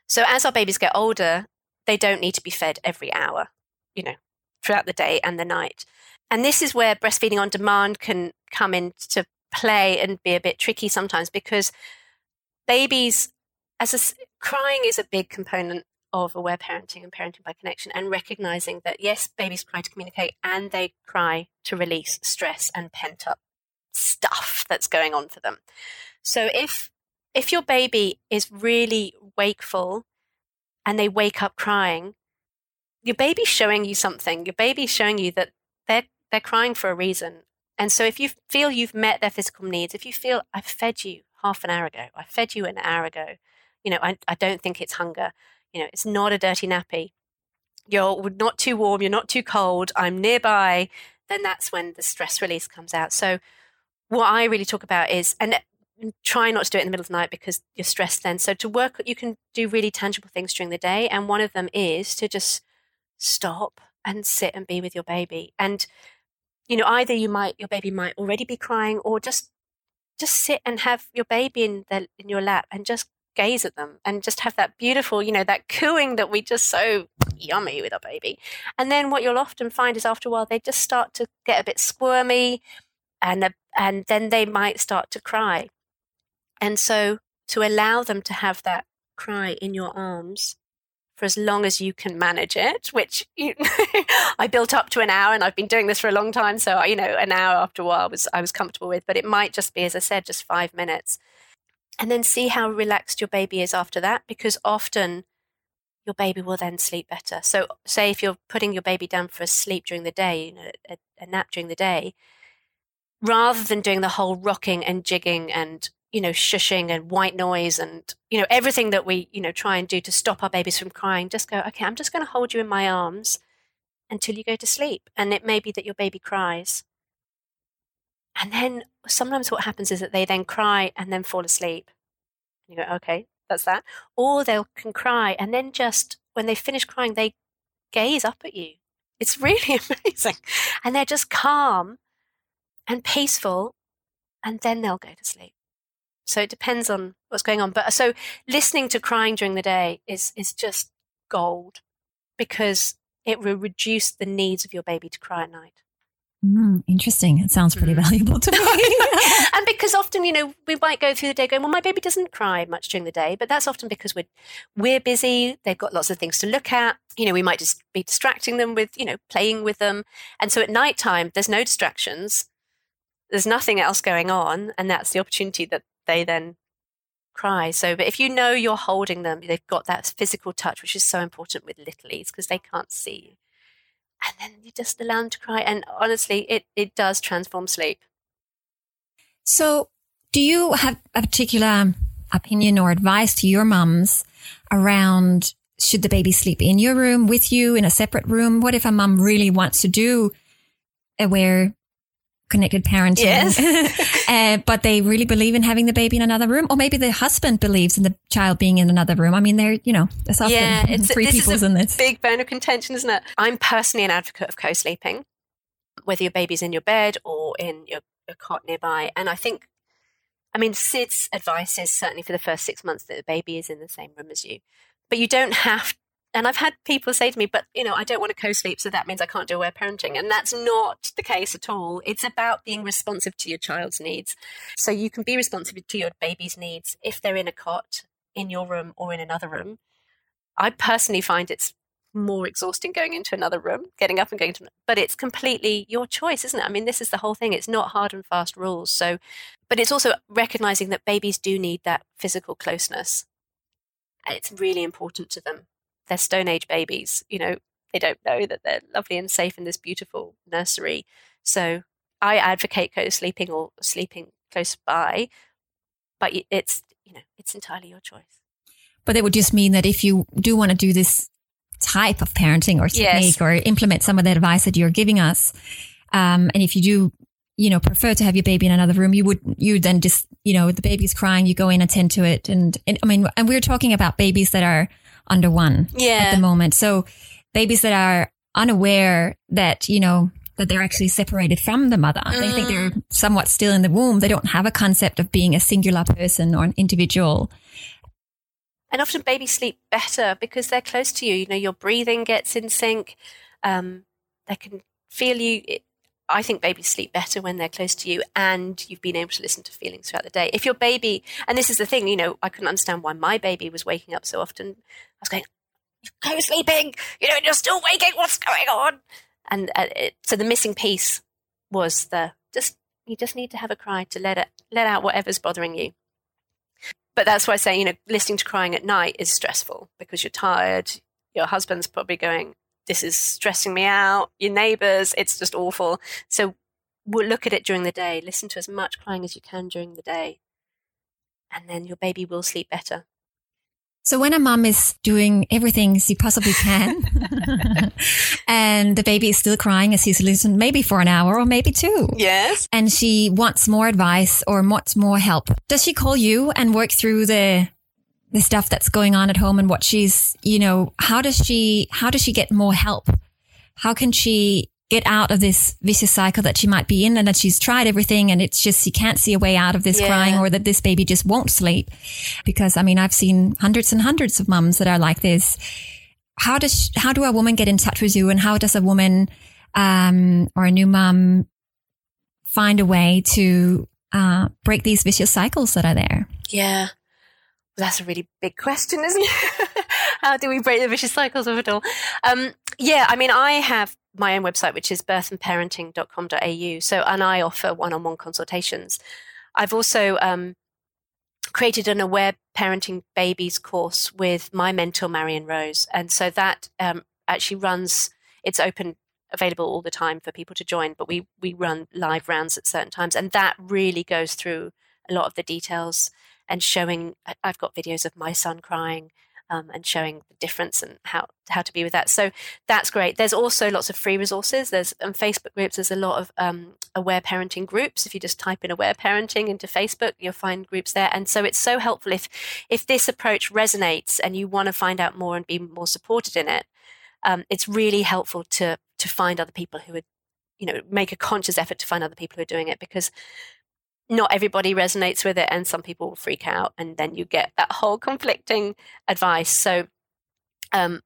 So, as our babies get older, they don't need to be fed every hour, you know, throughout the day and the night. And this is where breastfeeding on demand can come into play and be a bit tricky sometimes because babies, as a, crying is a big component of aware parenting and parenting by connection and recognizing that yes, babies cry to communicate and they cry to release stress and pent up stuff that's going on for them. So if if your baby is really wakeful and they wake up crying, your baby's showing you something. Your baby's showing you that they're they're crying for a reason. And so if you feel you've met their physical needs, if you feel I've fed you half an hour ago, I fed you an hour ago, you know, I, I don't think it's hunger. You know, it's not a dirty nappy. You're not too warm, you're not too cold, I'm nearby, then that's when the stress release comes out. So what I really talk about is and try not to do it in the middle of the night because you're stressed then. So to work you can do really tangible things during the day and one of them is to just stop and sit and be with your baby. And you know, either you might your baby might already be crying or just just sit and have your baby in the in your lap and just gaze at them and just have that beautiful, you know, that cooing that we just so yummy with our baby. And then what you'll often find is after a while they just start to get a bit squirmy and and then they might start to cry. And so to allow them to have that cry in your arms for as long as you can manage it, which you, I built up to an hour and I've been doing this for a long time. So, you know, an hour after a while was, I was comfortable with, but it might just be, as I said, just five minutes. And then see how relaxed your baby is after that, because often your baby will then sleep better. So, say if you're putting your baby down for a sleep during the day, you know, a, a nap during the day, rather than doing the whole rocking and jigging and you know, shushing and white noise and, you know, everything that we, you know, try and do to stop our babies from crying, just go, okay, I'm just going to hold you in my arms until you go to sleep. And it may be that your baby cries. And then sometimes what happens is that they then cry and then fall asleep. And you go, okay, that's that. Or they can cry and then just when they finish crying, they gaze up at you. It's really amazing. And they're just calm and peaceful. And then they'll go to sleep. So it depends on what's going on. But uh, so listening to crying during the day is is just gold because it will reduce the needs of your baby to cry at night. Mm, interesting. It sounds pretty mm. valuable to me. and because often, you know, we might go through the day going, well, my baby doesn't cry much during the day, but that's often because we're we're busy. They've got lots of things to look at. You know, we might just be distracting them with, you know, playing with them. And so at night time, there's no distractions. There's nothing else going on. And that's the opportunity that they then cry. So, but if you know you're holding them, they've got that physical touch, which is so important with littlies because they can't see you. And then you just allow them to cry. And honestly, it, it does transform sleep. So, do you have a particular um, opinion or advice to your mums around should the baby sleep in your room with you in a separate room? What if a mum really wants to do aware connected parenting. Yes. uh, but they really believe in having the baby in another room, or maybe the husband believes in the child being in another room. I mean, they're you know, there's often yeah, it's, three this people's in this. Big bone of contention, isn't it? I'm personally an advocate of co-sleeping, whether your baby's in your bed or in your, your cot nearby, and I think. I mean, SIDS advice is certainly for the first six months that the baby is in the same room as you. But you don't have and I've had people say to me, but you know, I don't want to co-sleep, so that means I can't do aware parenting. And that's not the case at all. It's about being responsive to your child's needs. So you can be responsive to your baby's needs if they're in a cot, in your room, or in another room. I personally find it's more exhausting going into another room, getting up and going to, but it's completely your choice, isn't it? I mean, this is the whole thing. It's not hard and fast rules. So, but it's also recognizing that babies do need that physical closeness. It's really important to them they're Stone Age babies. You know, they don't know that they're lovely and safe in this beautiful nursery. So I advocate co-sleeping or sleeping close by, but it's you know it's entirely your choice. But that would just mean that if you do want to do this type of parenting or technique yes. or implement some of the advice that you're giving us, um, and if you do, you know, prefer to have your baby in another room, you would you then just you know the baby's crying, you go in attend to it, and, and I mean, and we're talking about babies that are under one yeah. at the moment. So babies that are unaware that, you know, that they're actually separated from the mother. Mm. They think they're mm. somewhat still in the womb. They don't have a concept of being a singular person or an individual. And often babies sleep better because they're close to you. You know, your breathing gets in sync. Um, they can feel you. I think babies sleep better when they're close to you and you've been able to listen to feelings throughout the day. If your baby, and this is the thing, you know, I couldn't understand why my baby was waking up so often. I was going, Co-sleeping. You know, you're still waking. What's going on? And uh, it, so the missing piece was the just you just need to have a cry to let it let out whatever's bothering you. But that's why I say, you know, listening to crying at night is stressful because you're tired. Your husband's probably going, This is stressing me out. Your neighbors, it's just awful. So we'll look at it during the day. Listen to as much crying as you can during the day. And then your baby will sleep better. So when a mom is doing everything she possibly can, and the baby is still crying as he's listened, maybe for an hour or maybe two. Yes. And she wants more advice or wants more help. Does she call you and work through the the stuff that's going on at home and what she's, you know, how does she how does she get more help? How can she get out of this vicious cycle that she might be in and that she's tried everything and it's just she can't see a way out of this yeah. crying or that this baby just won't sleep because i mean i've seen hundreds and hundreds of mums that are like this how does how do a woman get in touch with you and how does a woman um, or a new mum find a way to uh, break these vicious cycles that are there yeah that's a really big question, isn't it? How do we break the vicious cycles of it all? Um, yeah, I mean, I have my own website, which is birthandparenting.com.au. So, and I offer one on one consultations. I've also um, created an aware parenting babies course with my mentor, Marion Rose. And so that um, actually runs, it's open, available all the time for people to join, but we, we run live rounds at certain times. And that really goes through a lot of the details and showing, I've got videos of my son crying um, and showing the difference and how how to be with that. So that's great. There's also lots of free resources. There's um, Facebook groups. There's a lot of um, aware parenting groups. If you just type in aware parenting into Facebook, you'll find groups there. And so it's so helpful if if this approach resonates and you want to find out more and be more supported in it. Um, it's really helpful to to find other people who would, you know, make a conscious effort to find other people who are doing it because not everybody resonates with it and some people will freak out and then you get that whole conflicting advice. So um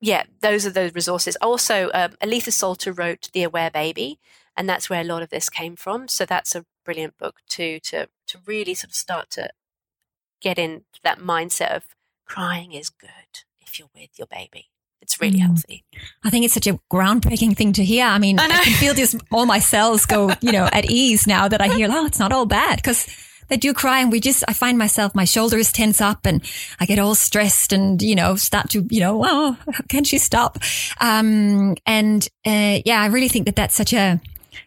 yeah those are those resources. Also um, aletha solter wrote the aware baby and that's where a lot of this came from. So that's a brilliant book too to to really sort of start to get in that mindset of crying is good if you're with your baby it's really mm. healthy. I think it's such a groundbreaking thing to hear. I mean, I, I can feel just all my cells go, you know, at ease now that I hear, oh, it's not all bad because they do cry and we just, I find myself, my shoulders tense up and I get all stressed and, you know, start to, you know, oh, can she stop? Um, and, uh, yeah, I really think that that's such a,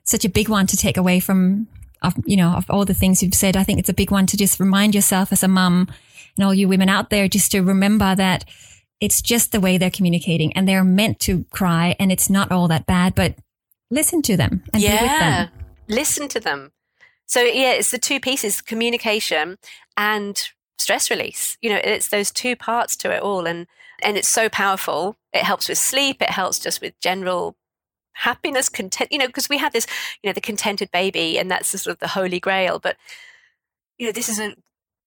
such a big one to take away from, of, you know, of all the things you've said. I think it's a big one to just remind yourself as a mum and all you women out there just to remember that, it's just the way they're communicating and they're meant to cry and it's not all that bad, but listen to them and yeah. be with them. Listen to them. So yeah, it's the two pieces, communication and stress release. You know, it's those two parts to it all and and it's so powerful. It helps with sleep, it helps just with general happiness, content, you know, because we have this, you know, the contented baby and that's sort of the holy grail, but you know, this is a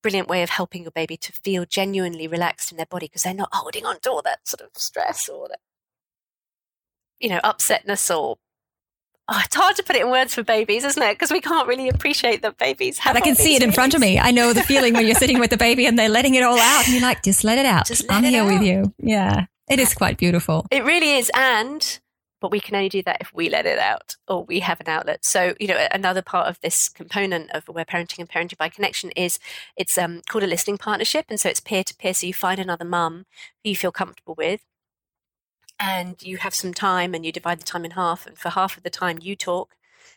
brilliant way of helping your baby to feel genuinely relaxed in their body because they're not holding on to all that sort of stress or that, you know, upsetness or Oh, it's hard to put it in words for babies, isn't it? Because we can't really appreciate that babies have. But I can see it in front of me. I know the feeling when you're sitting with the baby and they're letting it all out, and you're like, just let it out. Just I'm here out. with you. Yeah, it is quite beautiful. It really is, and but we can only do that if we let it out or we have an outlet. So, you know, another part of this component of aware parenting and parenting by connection is it's um, called a listening partnership. And so it's peer to peer. So you find another mum who you feel comfortable with and you have some time and you divide the time in half. And for half of the time, you talk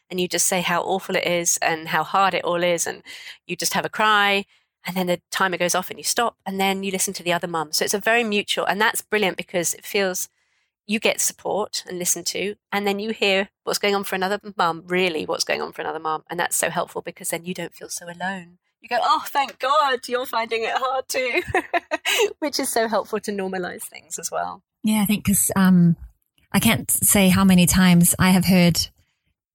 and you just say how awful it is and how hard it all is. And you just have a cry. And then the timer goes off and you stop and then you listen to the other mum. So it's a very mutual, and that's brilliant because it feels you get support and listen to, and then you hear what's going on for another mum, really what's going on for another mum. And that's so helpful because then you don't feel so alone. You go, oh, thank God you're finding it hard too, which is so helpful to normalize things as well. Yeah, I think because um, I can't say how many times I have heard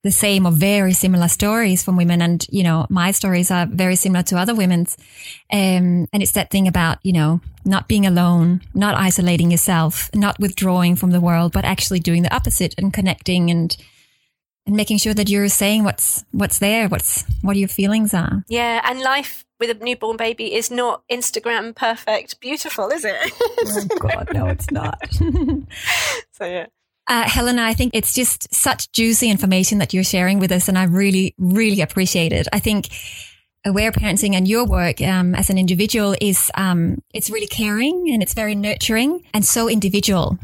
the same or very similar stories from women. And, you know, my stories are very similar to other women's. Um, and it's that thing about, you know, not being alone, not isolating yourself, not withdrawing from the world, but actually doing the opposite and connecting and, and making sure that you're saying what's, what's there, what's, what your feelings are. Yeah. And life with a newborn baby is not Instagram perfect, beautiful, is it? oh God, no, it's not. so yeah. Uh, Helena, I think it's just such juicy information that you're sharing with us, and I really, really appreciate it. I think aware parenting and your work um, as an individual is um, it's really caring and it's very nurturing and so individual.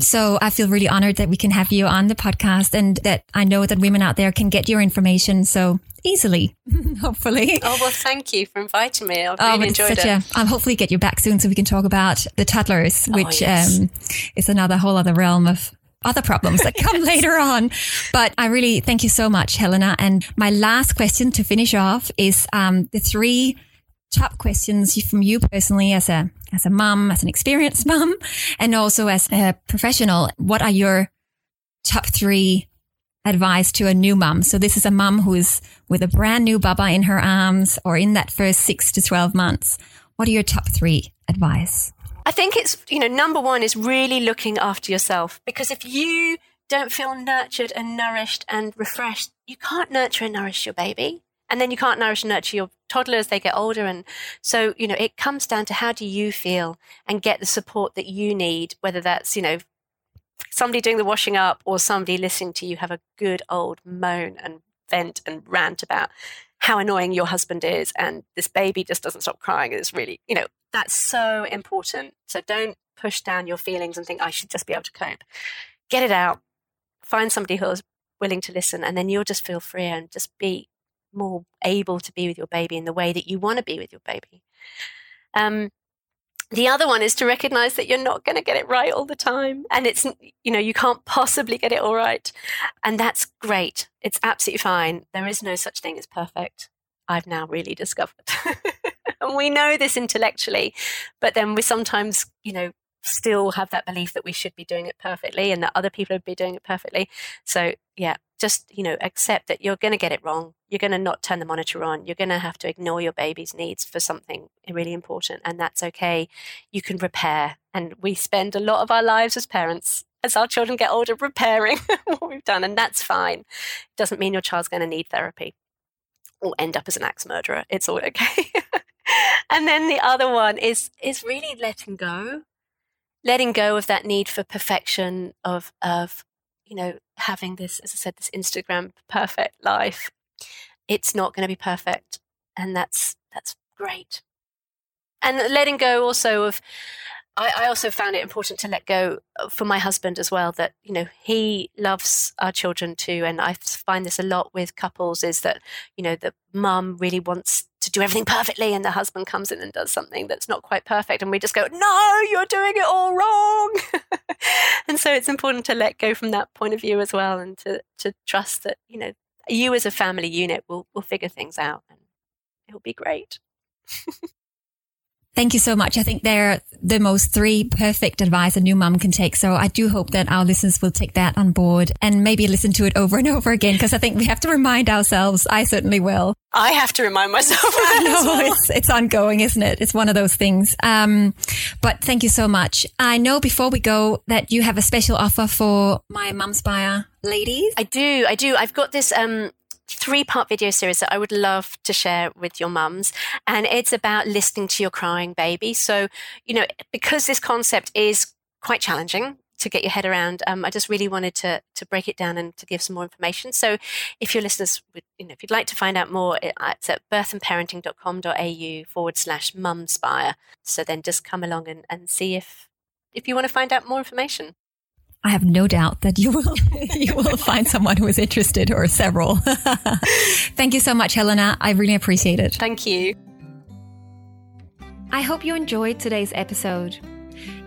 So I feel really honored that we can have you on the podcast and that I know that women out there can get your information so easily, hopefully. Oh, well, thank you for inviting me. I've oh, really enjoyed it. A, I'll hopefully get you back soon so we can talk about the toddlers, oh, which oh, yes. um, is another whole other realm of other problems that come later on. But I really thank you so much, Helena. And my last question to finish off is um, the three top questions from you personally as a as a mum, as an experienced mum, and also as a professional. What are your top three advice to a new mum? So this is a mum who is with a brand new baba in her arms or in that first six to 12 months. What are your top three advice? I think it's, you know, number one is really looking after yourself because if you don't feel nurtured and nourished and refreshed, you can't nurture and nourish your baby. And then you can't nourish and nurture your toddler as they get older. And so, you know, it comes down to how do you feel and get the support that you need, whether that's, you know, somebody doing the washing up or somebody listening to you have a good old moan and vent and rant about how annoying your husband is and this baby just doesn't stop crying it's really you know that's so important so don't push down your feelings and think i should just be able to cope get it out find somebody who's willing to listen and then you'll just feel freer and just be more able to be with your baby in the way that you want to be with your baby um, the other one is to recognize that you're not going to get it right all the time. And it's, you know, you can't possibly get it all right. And that's great. It's absolutely fine. There is no such thing as perfect. I've now really discovered. and we know this intellectually, but then we sometimes, you know, still have that belief that we should be doing it perfectly and that other people would be doing it perfectly. So, yeah, just, you know, accept that you're going to get it wrong. You're going to not turn the monitor on. You're going to have to ignore your baby's needs for something really important. And that's okay. You can repair. And we spend a lot of our lives as parents, as our children get older, repairing what we've done. And that's fine. It doesn't mean your child's going to need therapy or end up as an axe murderer. It's all okay. and then the other one is is really letting go letting go of that need for perfection of of you know having this as i said this instagram perfect life. It's not going to be perfect and that's that's great. And letting go also of I, I, also found it important to let go for my husband as well that you know he loves our children too and i find this a lot with couples is that you know the mum really wants do everything perfectly and the husband comes in and does something that's not quite perfect and we just go no you're doing it all wrong. And so it's important to let go from that point of view as well and to to trust that you know you as a family unit will will figure things out and it'll be great Thank you so much. I think they're the most three perfect advice a new mum can take. So I do hope that our listeners will take that on board and maybe listen to it over and over again because I think we have to remind ourselves. I certainly will. I have to remind myself. I know well. it's, it's ongoing, isn't it? It's one of those things. Um, but thank you so much. I know before we go that you have a special offer for my Mumspire ladies. I do. I do. I've got this, um, three part video series that I would love to share with your mums. And it's about listening to your crying baby. So, you know, because this concept is quite challenging to get your head around, um, I just really wanted to to break it down and to give some more information. So, if your listeners would, you know, if you'd like to find out more, it's at birthandparenting.com.au forward slash mumspire. So then just come along and, and see if if you want to find out more information. I have no doubt that you will you will find someone who is interested or several. Thank you so much, Helena. I really appreciate it. Thank you. I hope you enjoyed today's episode.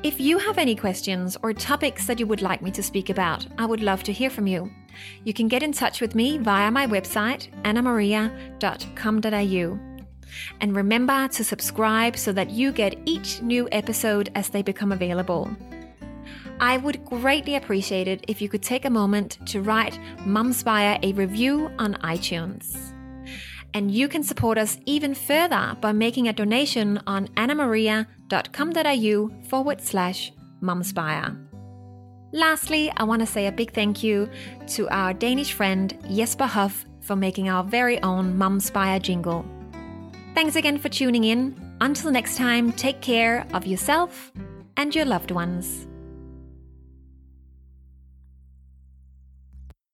If you have any questions or topics that you would like me to speak about, I would love to hear from you. You can get in touch with me via my website, annamaria.com.au. And remember to subscribe so that you get each new episode as they become available. I would greatly appreciate it if you could take a moment to write Mumspire a review on iTunes. And you can support us even further by making a donation on annamaria.com.au forward slash mumspire. Lastly, I want to say a big thank you to our Danish friend Jesper Huff for making our very own Mumspire jingle. Thanks again for tuning in. Until next time, take care of yourself and your loved ones.